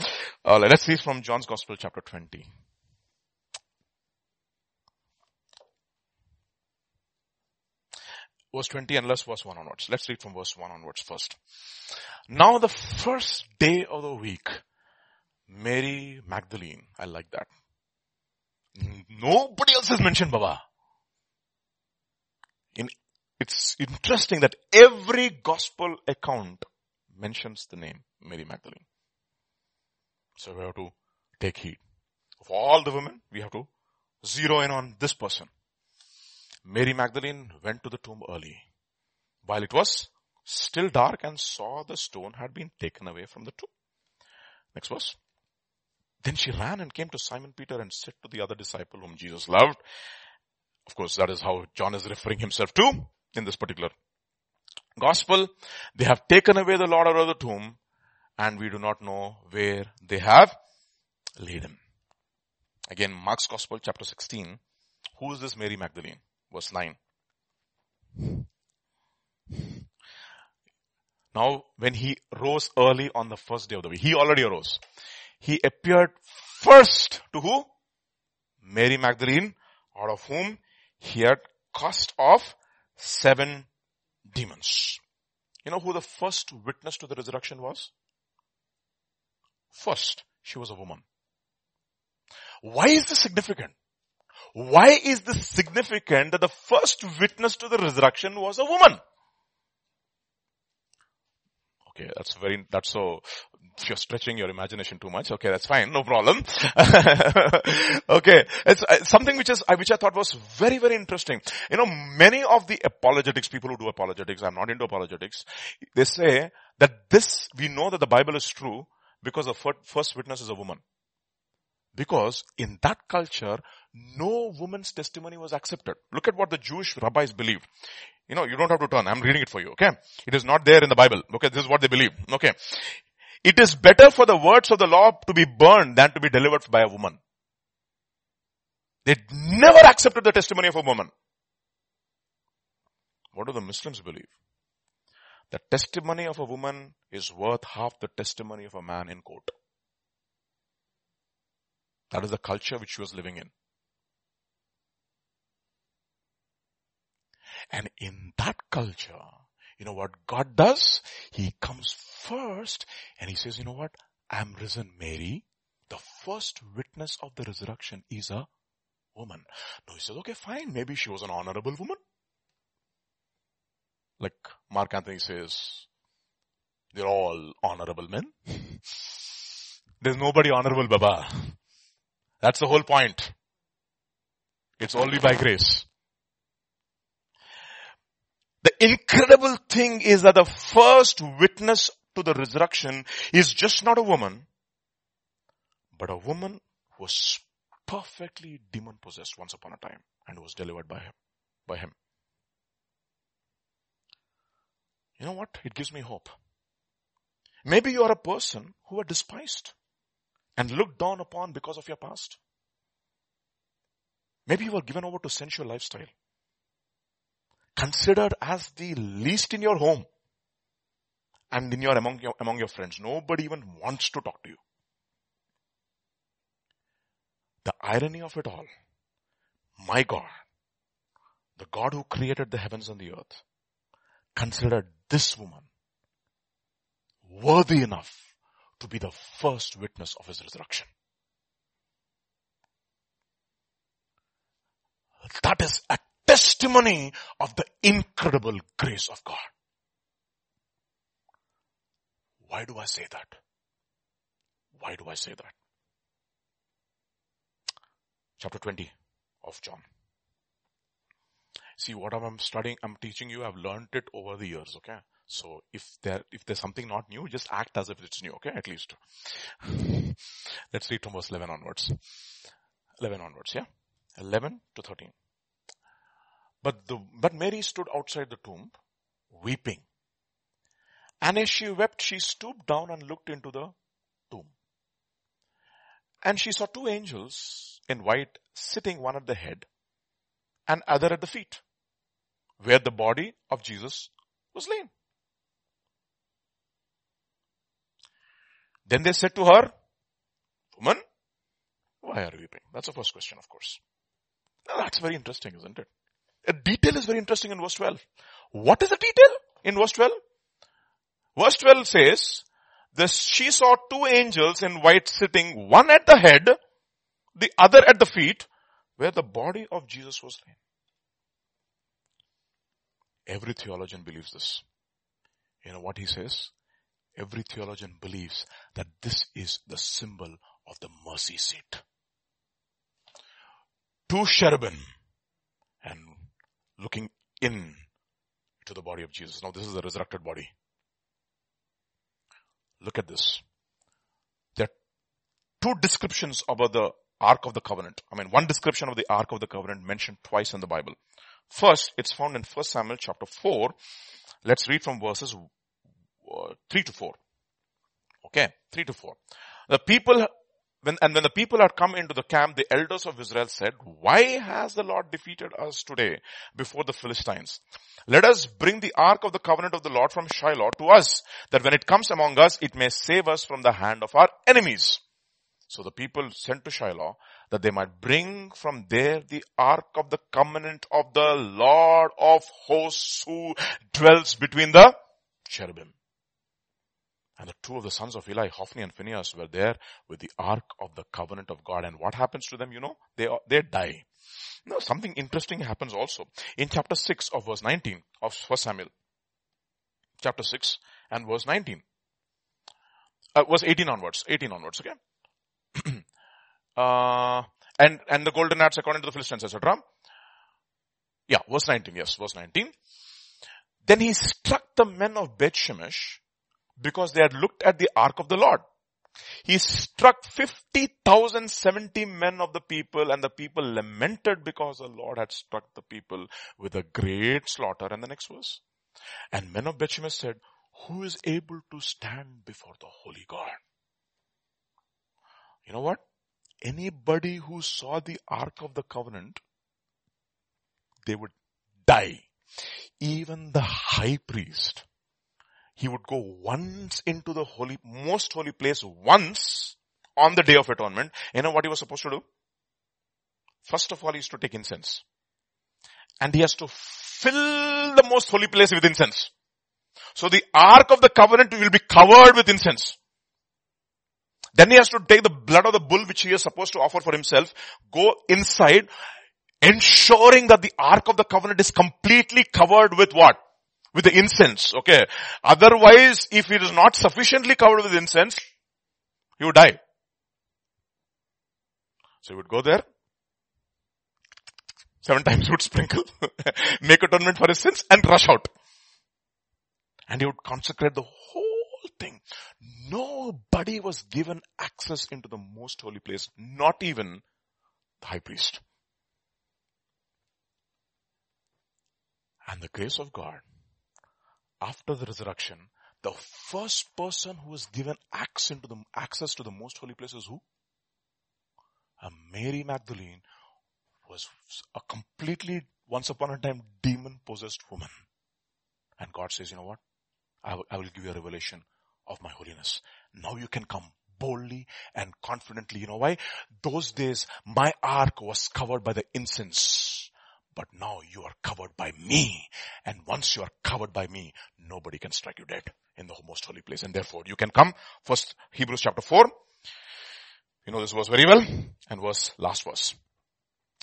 Uh, let's see from John's Gospel chapter 20. Verse 20 and verse 1 onwards. Let's read from verse 1 onwards first. Now the first day of the week, Mary Magdalene. I like that. Nobody else is mentioned, Baba. In, it's interesting that every gospel account mentions the name Mary Magdalene. So we have to take heed. Of all the women, we have to zero in on this person. Mary Magdalene went to the tomb early while it was still dark and saw the stone had been taken away from the tomb. Next verse. Then she ran and came to Simon Peter and said to the other disciple whom Jesus loved. Of course, that is how John is referring himself to in this particular gospel. They have taken away the Lord out of the tomb and we do not know where they have laid him. Again, Mark's gospel chapter 16. Who is this Mary Magdalene? Verse 9. Now, when he rose early on the first day of the week, he already arose he appeared first to who? Mary Magdalene, out of whom he had cast off seven demons. You know who the first witness to the resurrection was? First, she was a woman. Why is this significant? Why is this significant that the first witness to the resurrection was a woman? Okay, that's very, that's so, if you're stretching your imagination too much, okay, that's fine, no problem. okay, it's, it's something which is, which I thought was very, very interesting. You know, many of the apologetics, people who do apologetics, I'm not into apologetics, they say that this, we know that the Bible is true because the first witness is a woman. Because in that culture, no woman's testimony was accepted. Look at what the Jewish rabbis believed. You know, you don't have to turn. I'm reading it for you, okay? It is not there in the Bible. Okay, this is what they believe. Okay. It is better for the words of the law to be burned than to be delivered by a woman. They never accepted the testimony of a woman. What do the Muslims believe? The testimony of a woman is worth half the testimony of a man in court. That is the culture which she was living in. And in that culture, You know what God does? He comes first and he says, you know what? I'm risen Mary. The first witness of the resurrection is a woman. No, he says, okay, fine. Maybe she was an honorable woman. Like Mark Antony says, they're all honorable men. There's nobody honorable, Baba. That's the whole point. It's only by grace. The incredible thing is that the first witness to the resurrection is just not a woman, but a woman who was perfectly demon possessed once upon a time and was delivered by him, by him. You know what? It gives me hope. Maybe you are a person who are despised and looked down upon because of your past. Maybe you were given over to sensual lifestyle. Considered as the least in your home and in your among your among your friends. Nobody even wants to talk to you. The irony of it all, my God, the God who created the heavens and the earth, considered this woman worthy enough to be the first witness of his resurrection. That is a testimony of the incredible grace of God. Why do I say that? Why do I say that? Chapter 20 of John. See what I'm studying, I'm teaching you, I've learned it over the years, okay? So if there, if there's something not new, just act as if it's new, okay? At least. Let's read from verse 11 onwards. 11 onwards, yeah? 11 to 13. But the, but Mary stood outside the tomb, weeping. And as she wept, she stooped down and looked into the tomb. And she saw two angels in white sitting one at the head and other at the feet, where the body of Jesus was laid. Then they said to her, woman, why are you weeping? That's the first question, of course. Now that's very interesting, isn't it? A detail is very interesting in verse 12. What is the detail in verse 12? Verse 12 says, the, she saw two angels in white sitting, one at the head, the other at the feet, where the body of Jesus was laid. Every theologian believes this. You know what he says? Every theologian believes that this is the symbol of the mercy seat. Two cherubim and looking in to the body of Jesus. Now this is the resurrected body. Look at this. There are two descriptions about the Ark of the Covenant. I mean, one description of the Ark of the Covenant mentioned twice in the Bible. First, it's found in 1 Samuel chapter 4. Let's read from verses Uh, 3 to 4. Okay, 3 to 4. The people when, and when the people had come into the camp, the elders of Israel said, why has the Lord defeated us today before the Philistines? Let us bring the ark of the covenant of the Lord from Shiloh to us, that when it comes among us, it may save us from the hand of our enemies. So the people sent to Shiloh that they might bring from there the ark of the covenant of the Lord of hosts who dwells between the cherubim. And the two of the sons of Eli, Hophni and Phinehas were there with the ark of the covenant of God. And what happens to them, you know? They, they die. Now something interesting happens also. In chapter 6 of verse 19 of 1 Samuel. Chapter 6 and verse 19. Uh, verse 18 onwards. 18 onwards, okay? uh, and, and the golden ads according to the Philistines, etc. Yeah, verse 19, yes, verse 19. Then he struck the men of Beth Shemesh because they had looked at the ark of the Lord. He struck 50,070 men of the people and the people lamented because the Lord had struck the people with a great slaughter. And the next verse. And men of Beth Shemesh said, who is able to stand before the holy God? You know what? Anybody who saw the ark of the covenant, they would die. Even the high priest he would go once into the holy, most holy place once on the day of atonement. You know what he was supposed to do? First of all, he used to take incense. And he has to fill the most holy place with incense. So the ark of the covenant will be covered with incense. Then he has to take the blood of the bull which he is supposed to offer for himself, go inside, ensuring that the ark of the covenant is completely covered with what? With the incense, okay? Otherwise, if it is not sufficiently covered with incense, he would die. So he would go there, seven times he would sprinkle, make atonement for his sins and rush out. And he would consecrate the whole thing. Nobody was given access into the most holy place, not even the high priest. And the grace of God, after the resurrection, the first person who was given access to the, access to the most holy place is who? Mary Magdalene was a completely, once upon a time, demon possessed woman. And God says, you know what? I will give you a revelation of my holiness. Now you can come boldly and confidently. You know why? Those days, my ark was covered by the incense. But now you are covered by me. And once you are covered by me, nobody can strike you dead in the most holy place. And therefore you can come. First Hebrews chapter 4. You know this verse very well. And verse, last verse.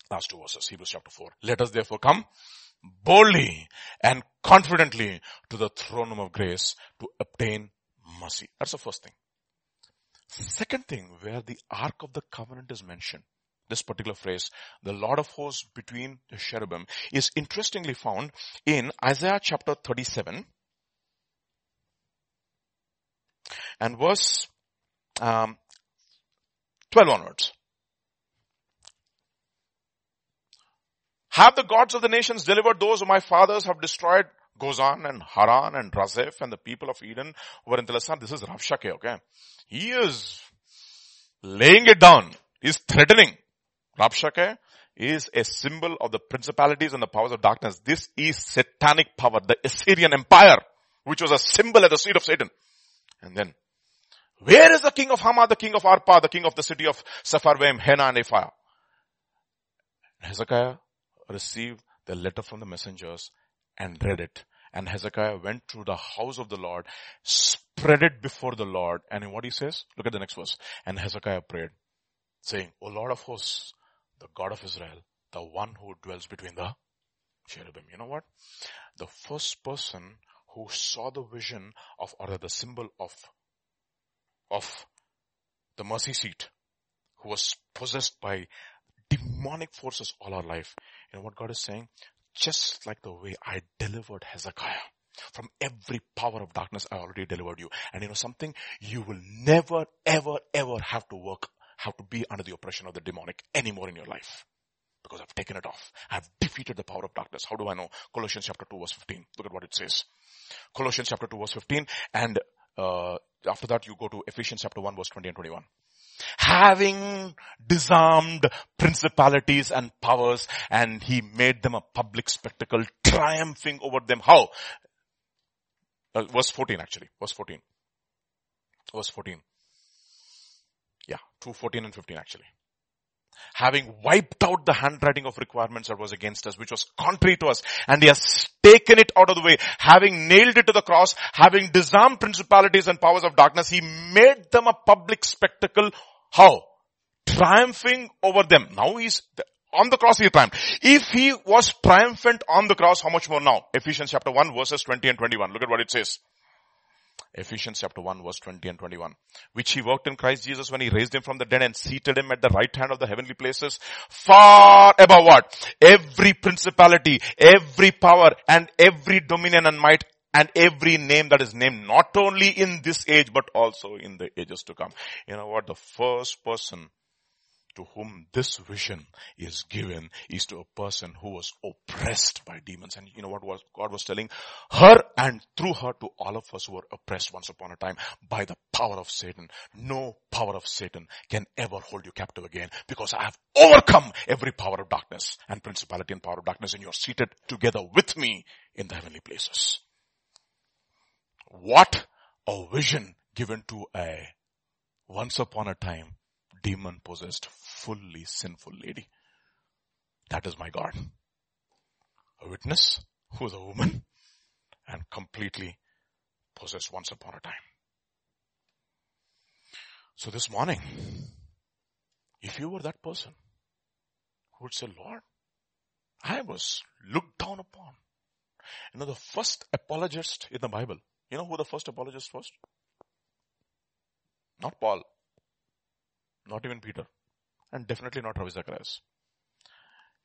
Last two verses, Hebrews chapter 4. Let us therefore come boldly and confidently to the throne room of grace to obtain mercy. That's the first thing. Second thing, where the Ark of the Covenant is mentioned, this particular phrase, the Lord of hosts between the cherubim, is interestingly found in Isaiah chapter 37 and verse um, 12 onwards. Have the gods of the nations delivered those whom my fathers have destroyed? Gozan and Haran and Rezeph and the people of Eden who were in Telassar. This is Rabshakeh, okay? He is laying it down. He's threatening. Rabshakeh is a symbol of the principalities and the powers of darkness. This is satanic power, the Assyrian empire, which was a symbol at the seat of Satan. And then, where is the king of Hamath, the king of Arpad, the king of the city of Sepharvaim, Hena and Ephah? Hezekiah received the letter from the messengers and read it. And Hezekiah went to the house of the Lord, spread it before the Lord. And what he says? Look at the next verse. And Hezekiah prayed, saying, O Lord of hosts, the God of Israel, the one who dwells between the cherubim. You know what? The first person who saw the vision of, or the symbol of, of the mercy seat, who was possessed by demonic forces all our life. You know what God is saying? Just like the way I delivered Hezekiah from every power of darkness, I already delivered you. And you know something? You will never, ever, ever have to work, have to be under the oppression of the demonic anymore in your life. Because I've taken it off. I've defeated the power of darkness. How do I know? Colossians chapter 2 verse 15. Look at what it says. Colossians chapter 2 verse 15 and uh, after that you go to Ephesians chapter 1 verse 20 and 21 having disarmed principalities and powers and he made them a public spectacle, triumphing over them. How? Uh, verse 14 actually, verse 14. Verse 14. Yeah, 2, 14 and 15 actually. Having wiped out the handwriting of requirements that was against us, which was contrary to us, and he has taken it out of the way, having nailed it to the cross, having disarmed principalities and powers of darkness, he made them a public spectacle how? Triumphing over them. Now he's, on the cross he triumphed. If he was triumphant on the cross, how much more now? Ephesians chapter 1 verses 20 and 21. Look at what it says. Ephesians chapter 1 verse 20 and 21. Which he worked in Christ Jesus when he raised him from the dead and seated him at the right hand of the heavenly places far above what? Every principality, every power and every dominion and might and every name that is named not only in this age but also in the ages to come. You know what? The first person to whom this vision is given is to a person who was oppressed by demons. And you know what was God was telling her and through her to all of us who were oppressed once upon a time by the power of Satan. No power of Satan can ever hold you captive again because I have overcome every power of darkness and principality and power of darkness and you're seated together with me in the heavenly places. What a vision given to a once upon a time demon possessed fully sinful lady. That is my God. A witness who is a woman and completely possessed once upon a time. So this morning, if you were that person who would say, Lord, I was looked down upon. You know, the first apologist in the Bible, you know who the first apologist was? Not Paul. Not even Peter. And definitely not Ravi Zacharias.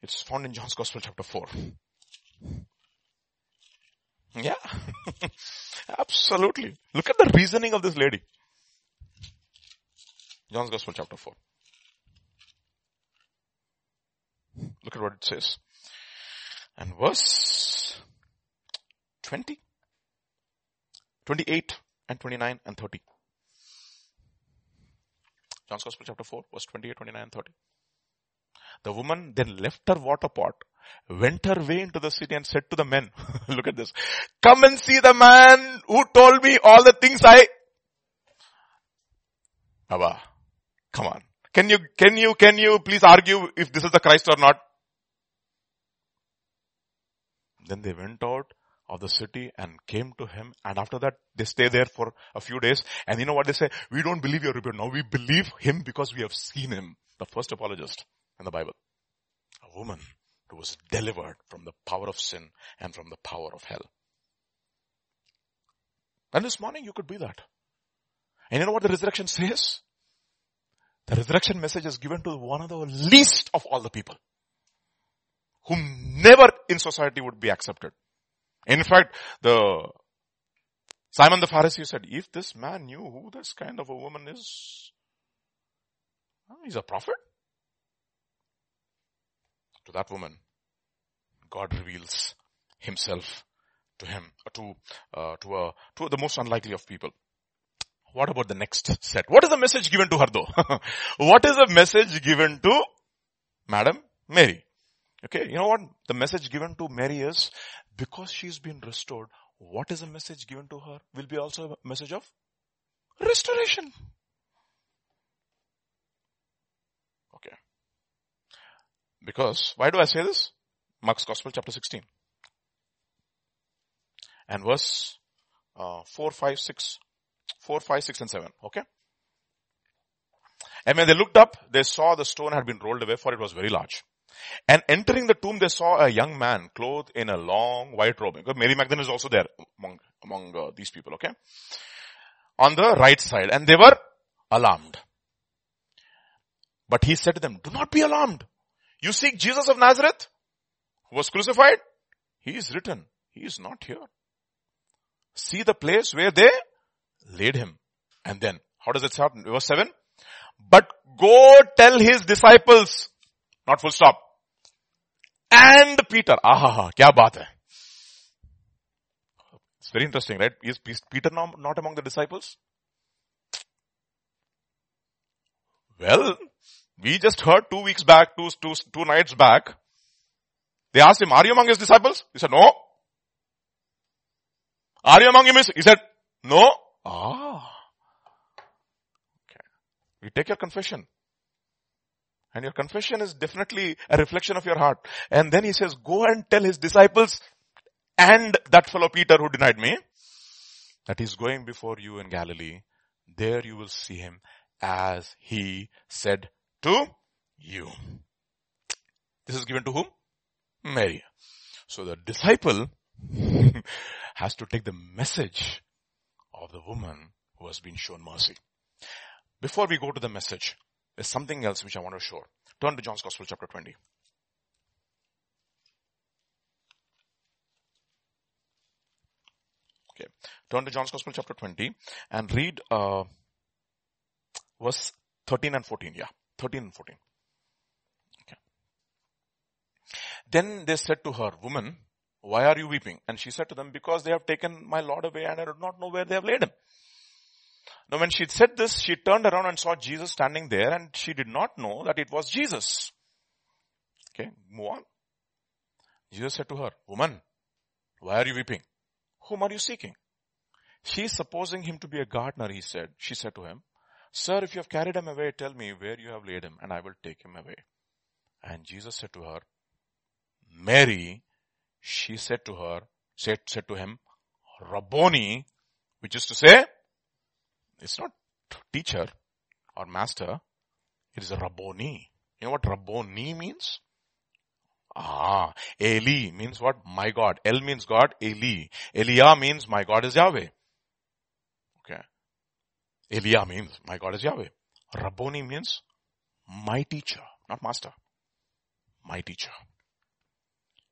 It's found in John's Gospel chapter 4. Yeah. Absolutely. Look at the reasoning of this lady. John's Gospel chapter 4. Look at what it says. And verse 20, 28 and 29 and 30. John's Gospel chapter 4 verse 28, 29 and 30. The woman then left her water pot, went her way into the city and said to the men, look at this, come and see the man who told me all the things I, Abba, come on. Can you, can you, can you please argue if this is the Christ or not? Then they went out of the city and came to him and after that they stay there for a few days and you know what they say? We don't believe your report. Now we believe him because we have seen him. The first apologist in the Bible. A woman who was delivered from the power of sin and from the power of hell. And this morning you could be that. And you know what the resurrection says? The resurrection message is given to one of the least of all the people whom never in society would be accepted. In fact, the Simon the Pharisee said, if this man knew who this kind of a woman is, he's a prophet. To that woman, God reveals himself to him, to, uh, to, a, to the most unlikely of people. What about the next set? What is the message given to her though? what is the message given to Madam Mary? Okay, you know what? The message given to Mary is because she's been restored, what is a message given to her will be also a message of restoration. Okay. Because, why do I say this? Mark's Gospel chapter 16. And verse uh, 4, 5, 6. 4, 5, 6 and 7. Okay. And when they looked up, they saw the stone had been rolled away for it was very large. And entering the tomb, they saw a young man clothed in a long white robe. Because Mary Magdalene is also there among, among uh, these people, okay? On the right side. And they were alarmed. But he said to them, do not be alarmed. You seek Jesus of Nazareth who was crucified? He is written. He is not here. See the place where they laid him. And then, how does it start? Verse 7. But go tell his disciples, not full stop. And Peter. Aha, kya baat hai. It's very interesting, right? Is Peter not among the disciples? Well, we just heard two weeks back, two, two, two nights back. They asked him, are you among his disciples? He said, no. Are you among him? He said, no. Ah. Okay. We take your confession. And your confession is definitely a reflection of your heart. And then he says, go and tell his disciples and that fellow Peter who denied me that he's going before you in Galilee. There you will see him as he said to you. This is given to whom? Mary. So the disciple has to take the message of the woman who has been shown mercy. Before we go to the message, there's something else which I want to show. Turn to John's Gospel chapter 20. Okay. Turn to John's Gospel chapter 20 and read uh, verse 13 and 14. Yeah. 13 and 14. Okay. Then they said to her, woman, why are you weeping? And she said to them, because they have taken my Lord away and I do not know where they have laid him. Now when she said this, she turned around and saw Jesus standing there and she did not know that it was Jesus. Okay, move on. Jesus said to her, woman, why are you weeping? Whom are you seeking? She supposing him to be a gardener, he said. She said to him, Sir, if you have carried him away, tell me where you have laid him and I will take him away. And Jesus said to her, Mary, she said to her, said, said to him, Rabboni, Which is to say, it's not teacher or master, it is a Rabboni. You know what Rabboni means? Ah, Eli means what? My God. El means God. Eli. Elia means my God is Yahweh. Okay. Elia means my God is Yahweh. Rabboni means my teacher, not master. My teacher.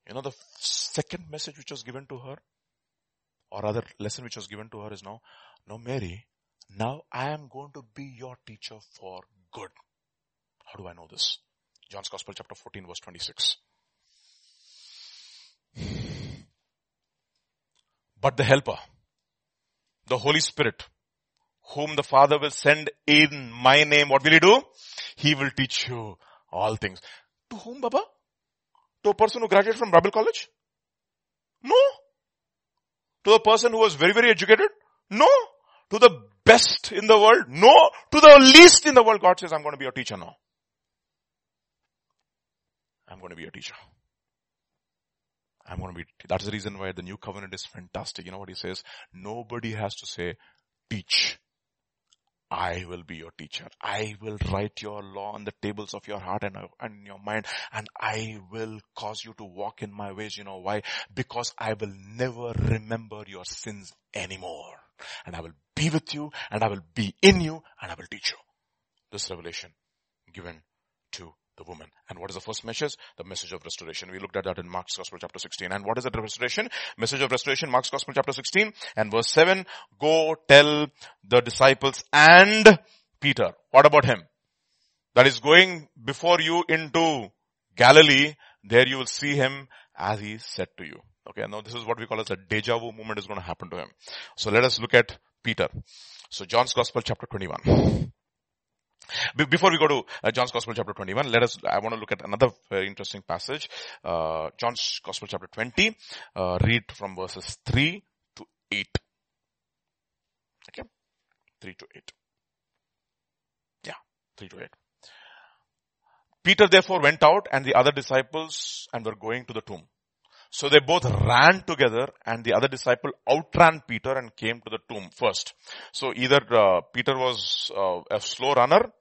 You know the second message which was given to her, or other lesson which was given to her is now, no Mary, now I am going to be your teacher for good. How do I know this? John's Gospel chapter 14 verse 26. But the helper, the Holy Spirit, whom the Father will send in my name, what will he do? He will teach you all things. To whom, Baba? To a person who graduated from Bible college? No. To a person who was very, very educated? No. To the best in the world? No. To the least in the world, God says, I'm going to be your teacher now. I'm going to be your teacher. I'm going to be, that's the reason why the new covenant is fantastic. You know what he says? Nobody has to say, teach. I will be your teacher. I will write your law on the tables of your heart and, and your mind and I will cause you to walk in my ways. You know why? Because I will never remember your sins anymore. And I will be with you and I will be in you and I will teach you. This revelation given to the woman. And what is the first message? The message of restoration. We looked at that in Mark's Gospel chapter 16. And what is the restoration? Message of restoration, Mark's Gospel chapter 16 and verse 7. Go tell the disciples and Peter. What about him? That is going before you into Galilee. There you will see him as he said to you. Okay, now this is what we call as a deja vu moment is going to happen to him. So let us look at Peter. So John's Gospel chapter 21. Before we go to uh, John's Gospel chapter 21, let us, I want to look at another very interesting passage. Uh, John's Gospel chapter 20, uh, read from verses 3 to 8. Okay? 3 to 8. Yeah, 3 to 8. Peter therefore went out and the other disciples and were going to the tomb. So they both ran together and the other disciple outran Peter and came to the tomb first. So either uh, Peter was uh, a slow runner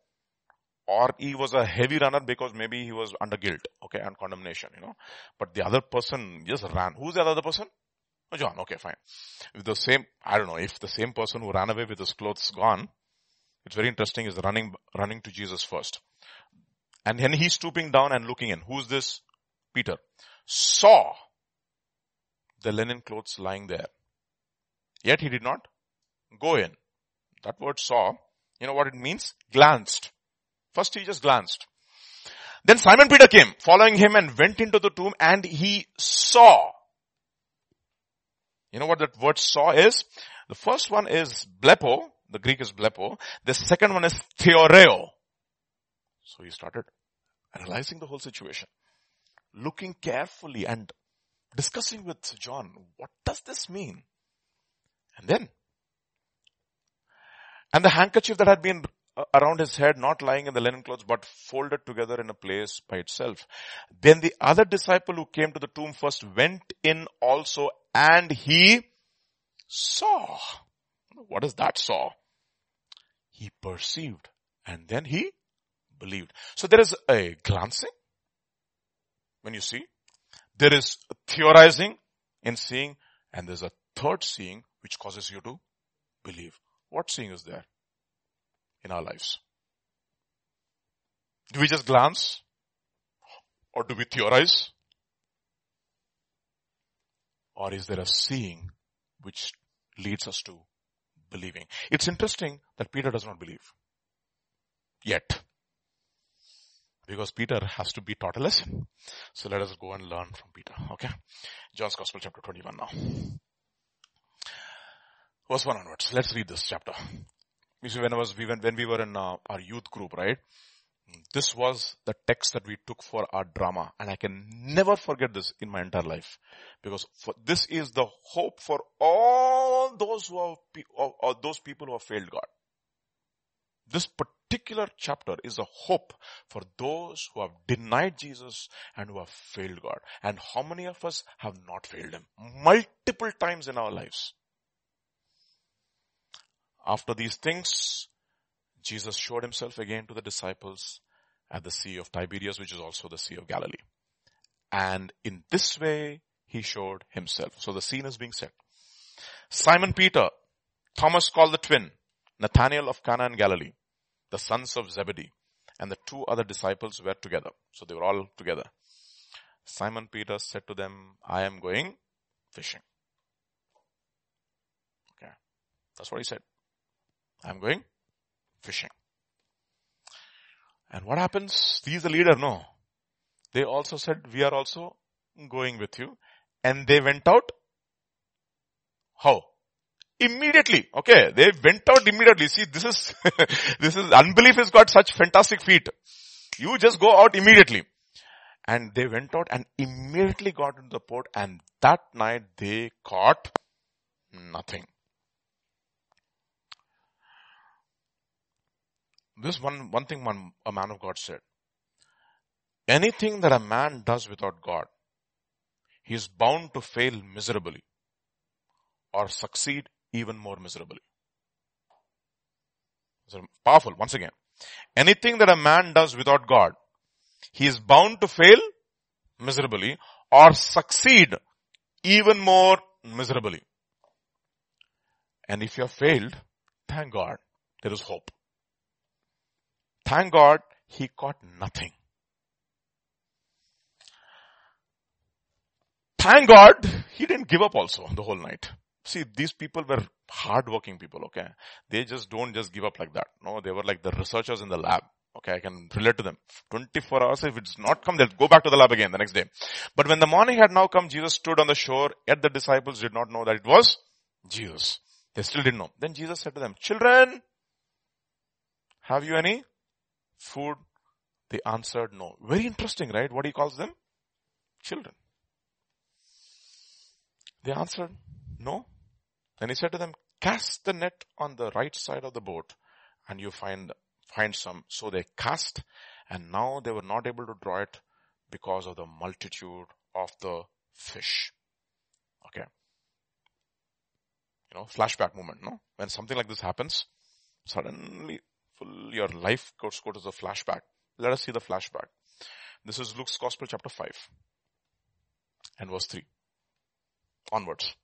or he was a heavy runner because maybe he was under guilt, okay, and condemnation, you know. But the other person just ran. Who's the other person? Oh, John, okay, fine. If the same, I don't know, if the same person who ran away with his clothes gone, it's very interesting, is running, running to Jesus first. And then he's stooping down and looking in. Who's this? Peter. Saw the linen clothes lying there. Yet he did not go in. That word saw, you know what it means? Glanced. First he just glanced. Then Simon Peter came, following him and went into the tomb and he saw. You know what that word saw is? The first one is blepo. The Greek is blepo. The second one is theoreo. So he started analyzing the whole situation. Looking carefully and discussing with John, what does this mean? And then, and the handkerchief that had been around his head, not lying in the linen clothes, but folded together in a place by itself. Then the other disciple who came to the tomb first went in also and he saw. What is that saw? He perceived and then he believed. So there is a glancing when you see. There is theorizing in seeing and there's a third seeing which causes you to believe. What seeing is there? in our lives? Do we just glance? Or do we theorize? Or is there a seeing which leads us to believing? It's interesting that Peter does not believe. Yet. Because Peter has to be taught. So let us go and learn from Peter. Okay? John's Gospel chapter 21 now. Verse 1 onwards. Let's read this chapter. You see, when I was, we when, when we were in uh, our youth group, right? This was the text that we took for our drama and I can never forget this in my entire life because for, this is the hope for all those who are, or, or those people who have failed God. This particular chapter is a hope for those who have denied Jesus and who have failed God. And how many of us have not failed Him? Multiple times in our lives. After these things, Jesus showed himself again to the disciples at the Sea of Tiberias, which is also the Sea of Galilee. And in this way, he showed himself. So the scene is being set. Simon Peter, Thomas called the twin, Nathanael of Cana in Galilee, the sons of Zebedee, and the two other disciples were together. So they were all together. Simon Peter said to them, I am going fishing. Okay. That's what he said. I'm going fishing. And what happens? He's the leader, no. They also said, we are also going with you. And they went out. How? Immediately. Okay. They went out immediately. See, this is, this is, unbelief has got such fantastic feet. You just go out immediately. And they went out and immediately got into the port and that night they caught nothing. This one, one thing one, a man of God said. Anything that a man does without God, he is bound to fail miserably or succeed even more miserably. So powerful, once again. Anything that a man does without God, he is bound to fail miserably or succeed even more miserably. And if you have failed, thank God, there is hope. Thank God he caught nothing. Thank God he didn't give up also the whole night. See, these people were hardworking people, okay? They just don't just give up like that. No, they were like the researchers in the lab. Okay, I can relate to them. 24 hours, if it's not come, they'll go back to the lab again the next day. But when the morning had now come, Jesus stood on the shore, yet the disciples did not know that it was Jesus. They still didn't know. Then Jesus said to them, children, have you any food? They answered no. Very interesting, right? What he calls them? Children. They answered no. Then he said to them, cast the net on the right side of the boat and you find, find some. So they cast and now they were not able to draw it because of the multitude of the fish. Okay. You know, flashback moment, no? When something like this happens, suddenly full, your life goes, go to the flashback. Let us see the flashback. This is Luke's Gospel chapter 5 and verse 3 onwards.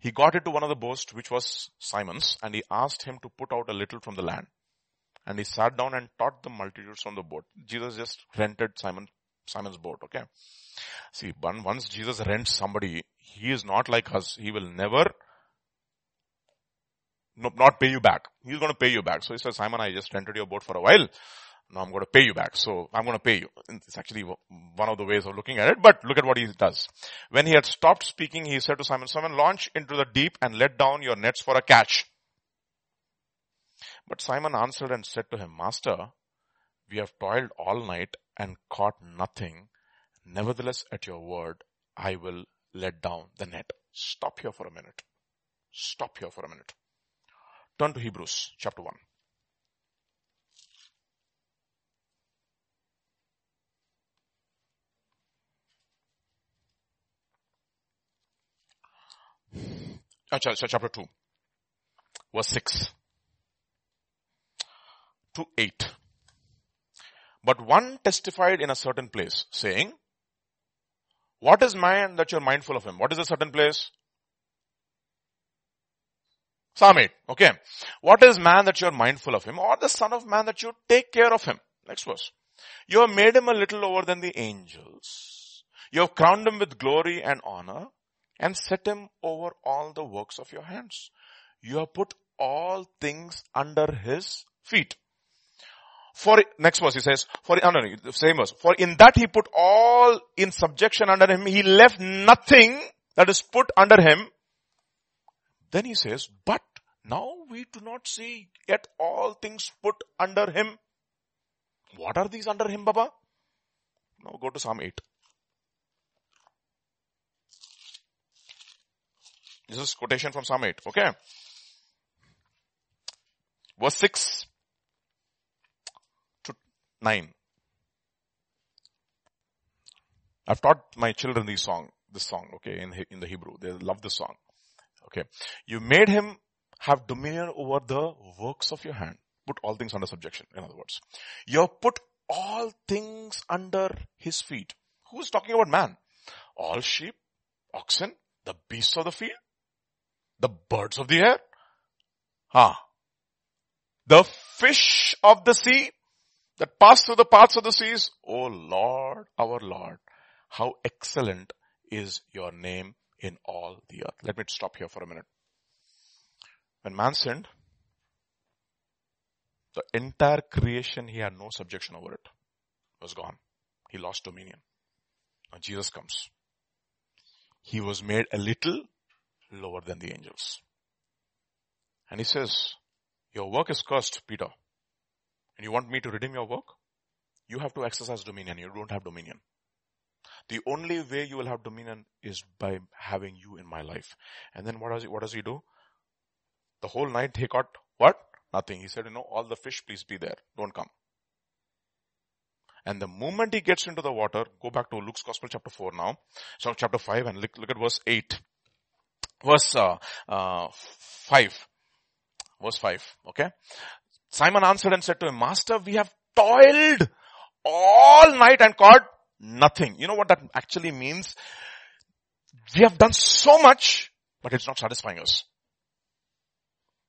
He got into one of the boats which was Simon's and he asked him to put out a little from the land. And he sat down and taught the multitudes from the boat. Jesus just rented Simon, Simon's boat, okay? See, once Jesus rents somebody, he is not like us. He will never not pay you back. He's going to pay you back. So he says, Simon, I just rented your boat for a while. Now I'm going to pay you back. So I'm going to pay you. It's actually one of the ways of looking at it, but look at what he does. When he had stopped speaking, he said to Simon, Simon, launch into the deep and let down your nets for a catch. But Simon answered and said to him, Master, we have toiled all night and caught nothing. Nevertheless, at your word, I will let down the net. Stop here for a minute. Stop here for a minute. Turn to Hebrews chapter 1. Chapter 2, verse 6 to 8. But one testified in a certain place, saying, What is man that you're mindful of him? What is a certain place? Psalm 8. Okay. What is man that you're mindful of him? Or the son of man that you take care of him? Next verse. You have made him a little lower than the angels. You have crowned him with glory and honor and set him over all the works of your hands. You have put all things under his feet. For, next verse he says, for, no, no, same verse. For in that he put all in subjection under him. He left nothing that is put under him. Then he says, but now we do not see yet all things put under him. What are these under him, Baba? Now go to Psalm 8. This is quotation from Psalm 8. Okay. Verse 6 to 9. I've taught my children this song, this song, okay, in, in the Hebrew. They love this song. Okay. You made him have dominion over the works of your hand. Put all things under subjection, in other words. You have put all things under his feet. Who's talking about man? All sheep, oxen, the beasts of the field, the birds of the air. Ah. The fish of the sea that pass through the paths of the seas. Oh Lord, our Lord, how excellent is your name in all the earth. Let me stop here for a minute. When man sinned, the entire creation, he had no subjection over it. it was gone. He lost dominion. Now Jesus comes. He was made a little lower than the angels. And he says, your work is cursed, Peter. And you want me to redeem your work? You have to exercise dominion. You don't have dominion. The only way you will have dominion is by having you in my life. And then what does he, what does he do? The whole night he caught what? Nothing. He said, you know, all the fish, please be there. Don't come. And the moment he gets into the water, go back to Luke's Gospel chapter 4 now. So chapter 5 and look, look at verse 8. Verse uh, uh, 5. Verse 5. Okay. Simon answered and said to him, Master, we have toiled all night and caught nothing. You know what that actually means? We have done so much, but it's not satisfying us.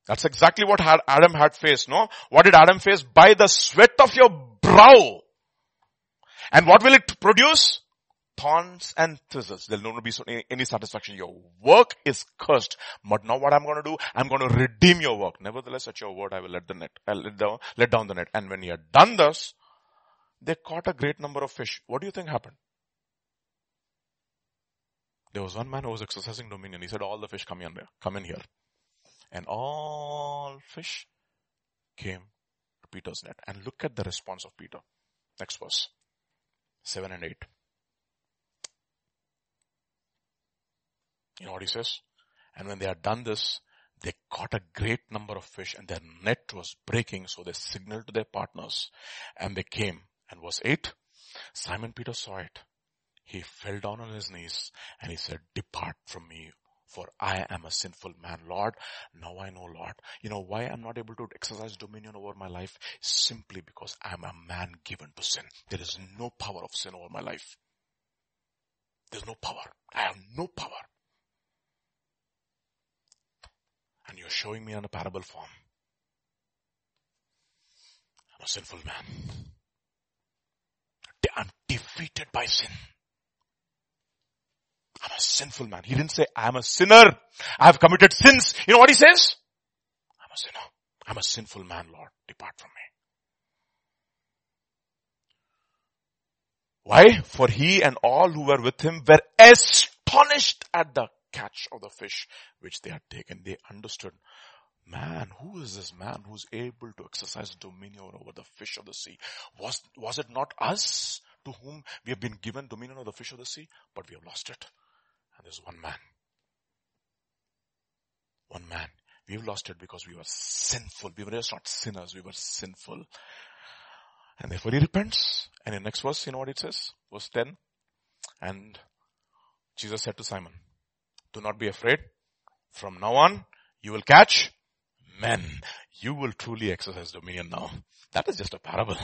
That's exactly what Adam had faced, no? What did Adam face? By the sweat of your brow. And what will it produce? Thorns and thistles. There'll not be any satisfaction. Your work is cursed. But now what I'm going to do? I'm going to redeem your work. Nevertheless, at your word, I will let the net, I'll let down, let down the net. And when you have done this, they caught a great number of fish. What do you think happened? There was one man who was exercising dominion. He said, all the fish come in there, come in here. And all fish came to Peter's net. And look at the response of Peter. Next verse. 7 and 8. You know what he says? And when they had done this, they caught a great number of fish and their net was breaking. So they signaled to their partners and they came. And verse 8, Simon Peter saw it. He fell down on his knees and he said, depart from me for I am a sinful man. Lord, now I know Lord. You know why I'm not able to exercise dominion over my life? Simply because I'm a man given to sin. There is no power of sin over my life. There's no power. I have no power. And you're showing me on a parable form. I'm a sinful man. I'm defeated by sin. I'm a sinful man. He didn't say, I'm a sinner. I have committed sins. You know what he says? I'm a sinner. I'm a sinful man, Lord. Depart from me. Why? For he and all who were with him were astonished at the catch of the fish which they had taken. They understood, man, who is this man who's able to exercise dominion over the fish of the sea? Was, was it not us to whom we have been given dominion over the fish of the sea? But we have lost it. And there's one man. One man. We've lost it because we were sinful. We were just not sinners. We were sinful. And therefore he repents. And in the next verse, you know what it says? Verse 10. And Jesus said to Simon, do not be afraid. From now on, you will catch men. You will truly exercise dominion now. That is just a parable.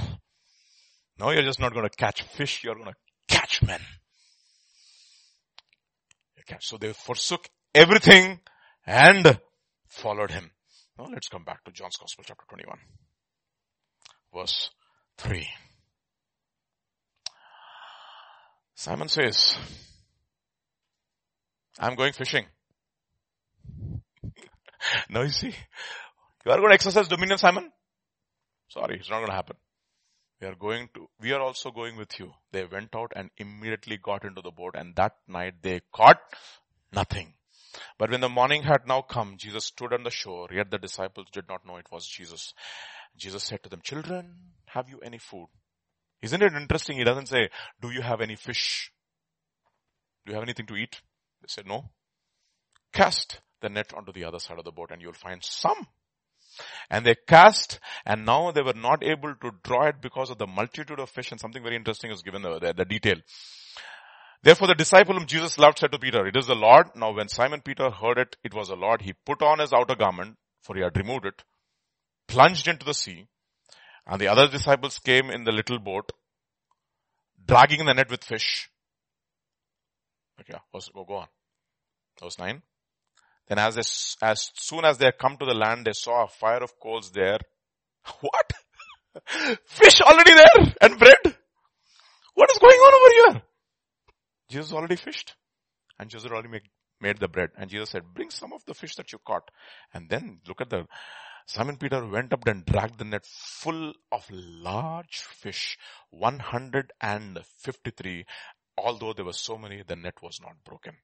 No, you're just not going to catch fish. You're going to catch men. So they forsook everything and followed him. Now let's come back to John's Gospel chapter 21. Verse 3. Simon says, I'm going fishing. now you see, you are going to exercise dominion, Simon? Sorry, it's not going to happen. We are going to, we are also going with you. They went out and immediately got into the boat and that night they caught nothing. But when the morning had now come, Jesus stood on the shore, yet the disciples did not know it was Jesus. Jesus said to them, children, have you any food? Isn't it interesting? He doesn't say, do you have any fish? Do you have anything to eat? They said, no. Cast the net onto the other side of the boat and you'll find some. And they cast and now they were not able to draw it because of the multitude of fish and something very interesting is given the, the, the detail. Therefore the disciple whom Jesus loved said to Peter, it is the Lord. Now when Simon Peter heard it, it was the Lord. He put on his outer garment, for he had removed it, plunged into the sea, and the other disciples came in the little boat, dragging the net with fish. Okay, oh, go on. Verse 9. Then as, they, as soon as they come to the land, they saw a fire of coals there. What? Fish already there and bread. What is going on over here? Jesus already fished and Jesus already made, made the bread. And Jesus said, bring some of the fish that you caught. And then look at the, Simon Peter went up and dragged the net full of large fish, 153. Although there were so many, the net was not broken.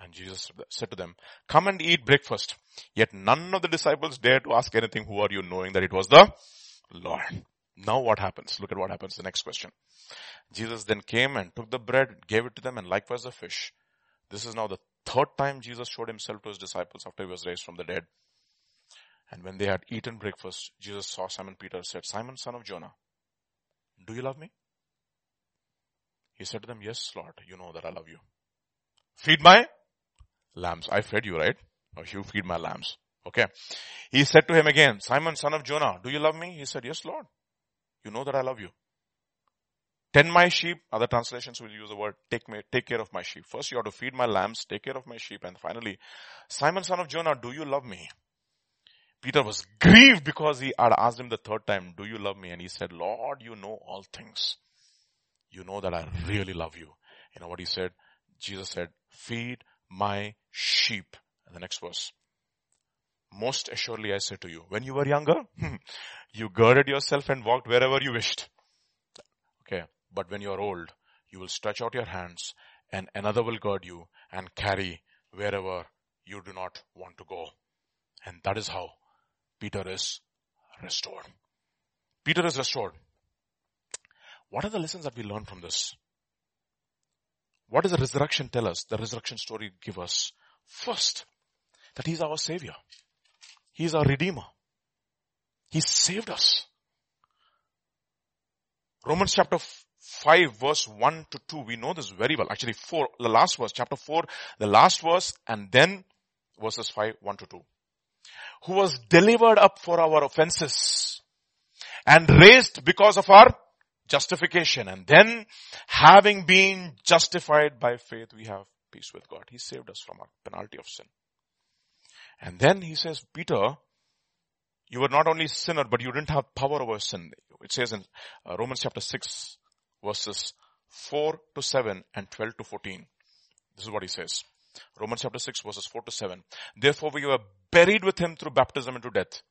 And Jesus said to them, come and eat breakfast. Yet none of the disciples dared to ask anything, who are you knowing that it was the Lord. Now what happens? Look at what happens. The next question. Jesus then came and took the bread, gave it to them and likewise the fish. This is now the third time Jesus showed himself to his disciples after he was raised from the dead. And when they had eaten breakfast, Jesus saw Simon Peter said, Simon son of Jonah, do you love me? He said to them, yes, Lord, you know that I love you. Feed my lambs. I fed you, right? Or you feed my lambs. Okay. He said to him again, Simon, son of Jonah, do you love me? He said, yes, Lord. You know that I love you. Tend my sheep. Other translations will use the word take me, take care of my sheep. First you have to feed my lambs, take care of my sheep. And finally, Simon, son of Jonah, do you love me? Peter was grieved because he had asked him the third time, do you love me? And he said, Lord, you know all things. You know that I really love you. You know what he said? Jesus said, feed my sheep. And the next verse. Most assuredly I say to you, when you were younger, hmm, you girded yourself and walked wherever you wished. Okay. But when you are old, you will stretch out your hands and another will gird you and carry wherever you do not want to go. And that is how Peter is restored. Peter is restored. What are the lessons that we learn from this? What does the resurrection tell us? The resurrection story give us first that he's our savior. He's our redeemer. He saved us. Romans chapter 5 verse 1 to 2, we know this very well. Actually 4, the last verse, chapter 4, the last verse and then verses 5, 1 to 2. Who was delivered up for our offenses and raised because of our justification. And then having been justified by faith, we have peace with God. He saved us from our penalty of sin. And then he says, Peter, you were not only sinner, but you didn't have power over sin. It says in uh, Romans chapter 6 verses 4 to 7 and 12 to 14. This is what he says. Romans chapter 6 verses 4 to 7. Therefore we were buried with him through baptism into death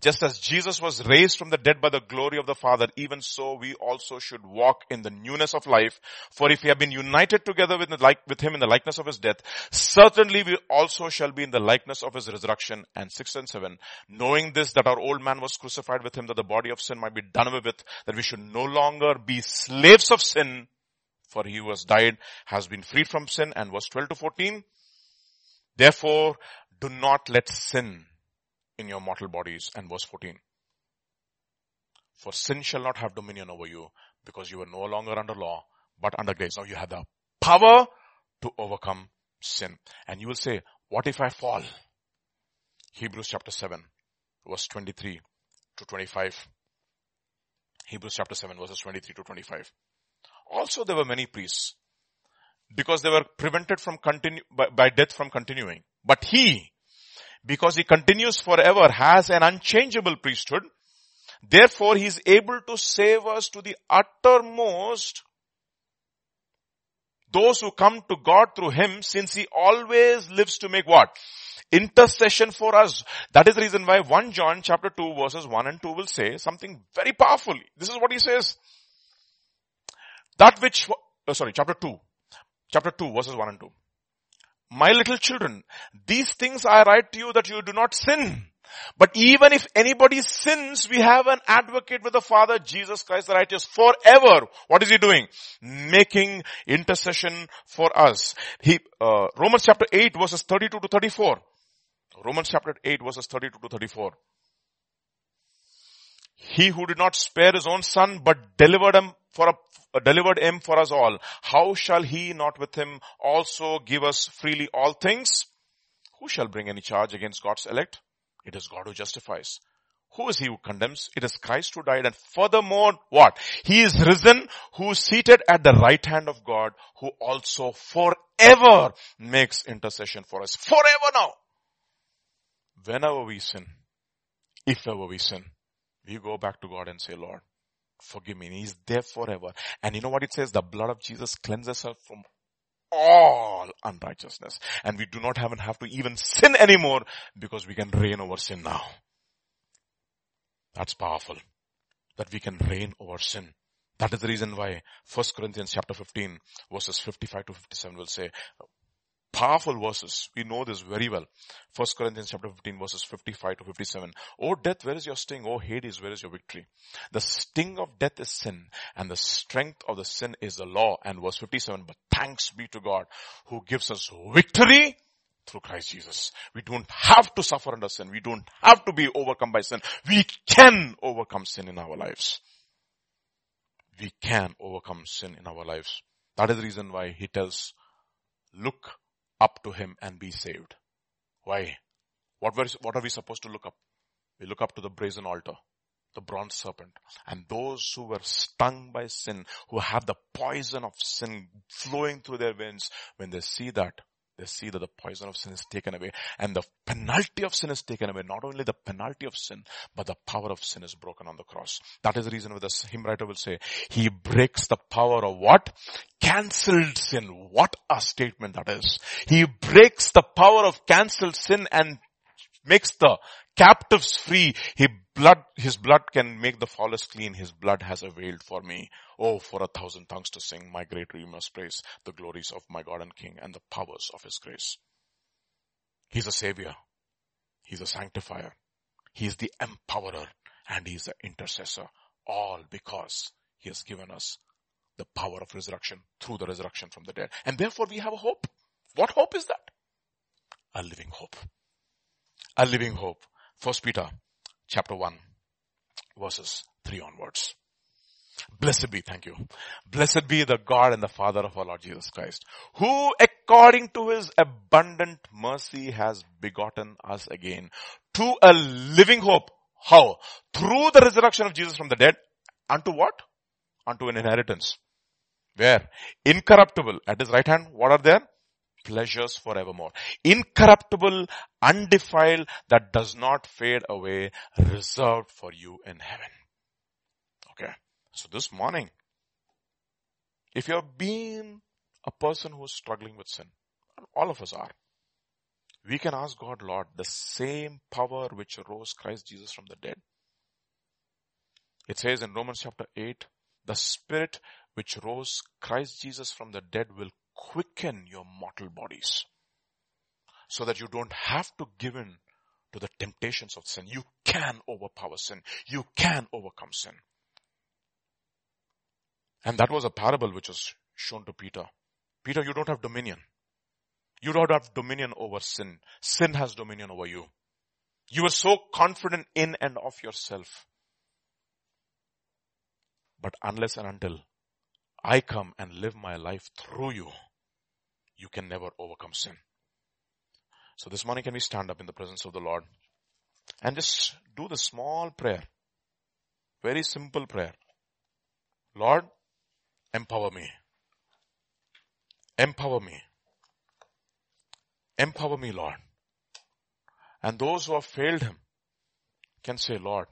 just as Jesus was raised from the dead by the glory of the Father, even so we also should walk in the newness of life. For if we have been united together with, like, with him in the likeness of his death, certainly we also shall be in the likeness of his resurrection. And six and seven, knowing this that our old man was crucified with him, that the body of sin might be done away with, that we should no longer be slaves of sin, for he who has died has been freed from sin. And verse 12 to 14, therefore do not let sin in your mortal bodies. And verse 14. For sin shall not have dominion over you because you are no longer under law, but under grace. Now you have the power to overcome sin. And you will say, what if I fall? Hebrews chapter 7 verse 23 to 25. Hebrews chapter 7 verses 23 to 25. Also there were many priests because they were prevented from continue, by, by death from continuing. But he, because he continues forever, has an unchangeable priesthood. Therefore, he is able to save us to the uttermost those who come to God through him since he always lives to make what? Intercession for us. That is the reason why 1 John chapter 2 verses 1 and 2 will say something very powerful. This is what he says. That which, oh, sorry, chapter 2. Chapter 2 verses 1 and 2 my little children, these things I write to you that you do not sin. But even if anybody sins, we have an advocate with the Father, Jesus Christ the righteous, forever. What is he doing? Making intercession for us. He, uh, Romans chapter 8 verses 32 to 34. Romans chapter 8 verses 32 to 34. He who did not spare his own son, but delivered him for a delivered him for us all, how shall he not with him also give us freely all things? Who shall bring any charge against God's elect? It is God who justifies. Who is he who condemns? It is Christ who died and furthermore what? He is risen who is seated at the right hand of God who also forever makes intercession for us. Forever now. Whenever we sin, if ever we sin, we go back to God and say, Lord, forgive me. And He's there forever. And you know what it says? The blood of Jesus cleanses us from all unrighteousness. And we do not have, have to even sin anymore because we can reign over sin now. That's powerful. That we can reign over sin. That is the reason why 1 Corinthians chapter 15 verses 55 to 57 will say, powerful verses. We know this very well. 1 Corinthians chapter 15 verses 55 to 57. Oh death, where is your sting? Oh Hades, where is your victory? The sting of death is sin and the strength of the sin is the law. And verse 57, but thanks be to God who gives us victory through Christ Jesus. We don't have to suffer under sin. We don't have to be overcome by sin. We can overcome sin in our lives. We can overcome sin in our lives. That is the reason why he tells, look up to him and be saved. Why? What, were, what are we supposed to look up? We look up to the brazen altar, the bronze serpent, and those who were stung by sin, who have the poison of sin flowing through their veins, when they see that, they see that the poison of sin is taken away and the penalty of sin is taken away. Not only the penalty of sin, but the power of sin is broken on the cross. That is the reason why the hymn writer will say, he breaks the power of what? Cancelled sin. What a statement that is. He breaks the power of cancelled sin and makes the captives free. He blood, his blood can make the flawless clean. His blood has availed for me. Oh, for a thousand tongues to sing my great must praise the glories of my God and King and the powers of his grace. He's a savior. He's a sanctifier. He's the empowerer and he's the intercessor. All because he has given us the power of resurrection through the resurrection from the dead. And therefore we have a hope. What hope is that? A living hope. A living hope. First Peter chapter 1 verses 3 onwards. Blessed be, thank you. Blessed be the God and the Father of our Lord Jesus Christ, who according to his abundant mercy has begotten us again to a living hope. How? Through the resurrection of Jesus from the dead unto what? Unto an inheritance. Where? Incorruptible. At his right hand, what are there? Pleasures forevermore. Incorruptible, undefiled, that does not fade away, reserved for you in heaven. Okay. So this morning, if you have been a person who's struggling with sin, all of us are, we can ask God, Lord, the same power which rose Christ Jesus from the dead. It says in Romans chapter 8, the spirit which rose Christ Jesus from the dead will quicken your mortal bodies so that you don't have to give in to the temptations of sin. You can overpower sin. You can overcome sin. And that was a parable which was shown to Peter. Peter, you don't have dominion. You don't have dominion over sin. Sin has dominion over you. You are so confident in and of yourself. But unless and until I come and live my life through you, you can never overcome sin. So this morning can we stand up in the presence of the Lord and just do the small prayer. Very simple prayer. Lord, empower me. Empower me. Empower me, Lord. And those who have failed him can say, Lord,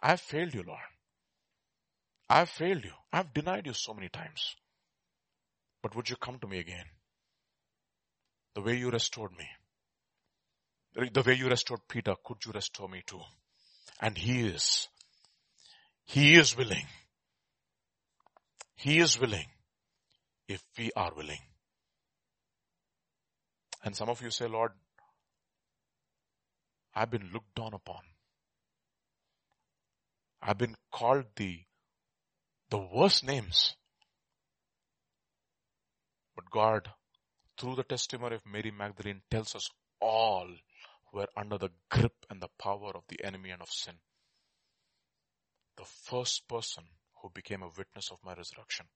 I have failed you, Lord. I have failed you. I have denied you so many times. But would you come to me again? The way you restored me. The way you restored Peter, could you restore me too? And he is. He is willing. He is willing if we are willing. And some of you say, Lord, I've been looked down upon. I've been called the, the worst names. But God through the testimony of Mary Magdalene tells us all were under the grip and the power of the enemy and of sin. The first person who became a witness of my resurrection.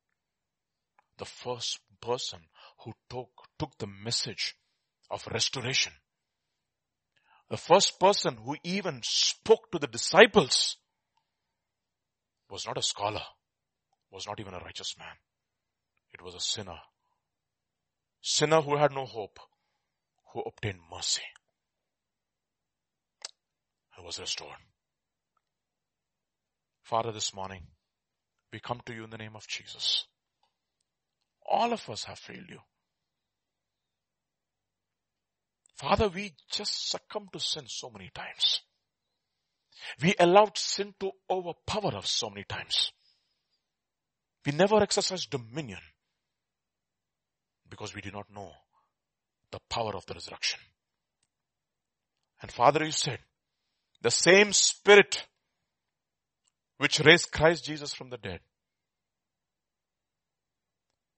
The first person who took, took the message of restoration the first person who even spoke to the disciples was not a scholar, was not even a righteous man. It was a sinner. Sinner who had no hope, who obtained mercy and was restored. Father, this morning, we come to you in the name of Jesus. All of us have failed you. Father, we just succumb to sin so many times. We allowed sin to overpower us so many times. We never exercised dominion because we did not know the power of the resurrection. And Father, you said, the same spirit which raised Christ Jesus from the dead,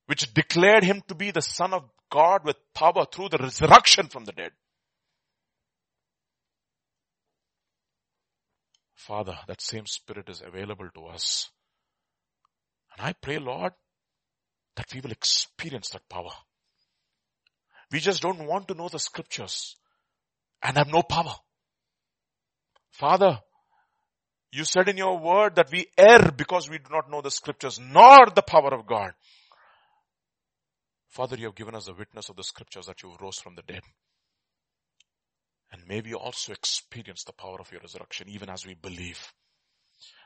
which declared him to be the son of God with power through the resurrection from the dead. Father, that same spirit is available to us. And I pray, Lord, that we will experience that power. We just don't want to know the scriptures and have no power. Father, you said in your word that we err because we do not know the scriptures nor the power of God. Father, you have given us a witness of the scriptures that you rose from the dead. And may we also experience the power of your resurrection even as we believe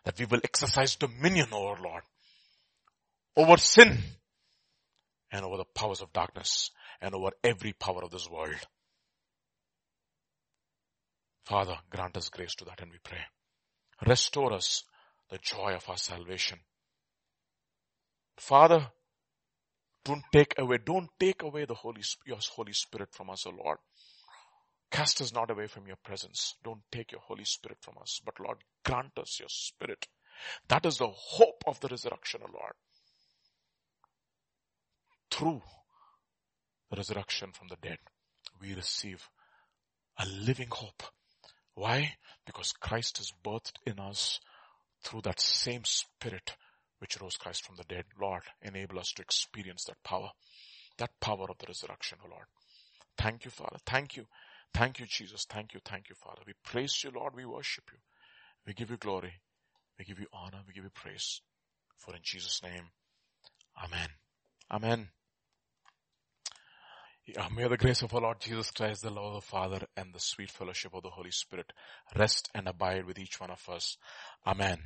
that we will exercise dominion over Lord, over sin and over the powers of darkness and over every power of this world. Father, grant us grace to that and we pray. Restore us the joy of our salvation. Father, don't take away, don't take away the Holy, your Holy Spirit from us, O Lord. Cast us not away from your presence. Don't take your Holy Spirit from us, but Lord, grant us your Spirit. That is the hope of the resurrection, O Lord. Through the resurrection from the dead, we receive a living hope. Why? Because Christ is birthed in us through that same Spirit which rose Christ from the dead. Lord, enable us to experience that power, that power of the resurrection, O oh Lord. Thank you, Father. Thank you. Thank you, Jesus. Thank you. Thank you, Father. We praise you, Lord. We worship you. We give you glory. We give you honor. We give you praise. For in Jesus' name, Amen. Amen. Yeah, may the grace of our Lord Jesus Christ, the love of the Father, and the sweet fellowship of the Holy Spirit rest and abide with each one of us. Amen.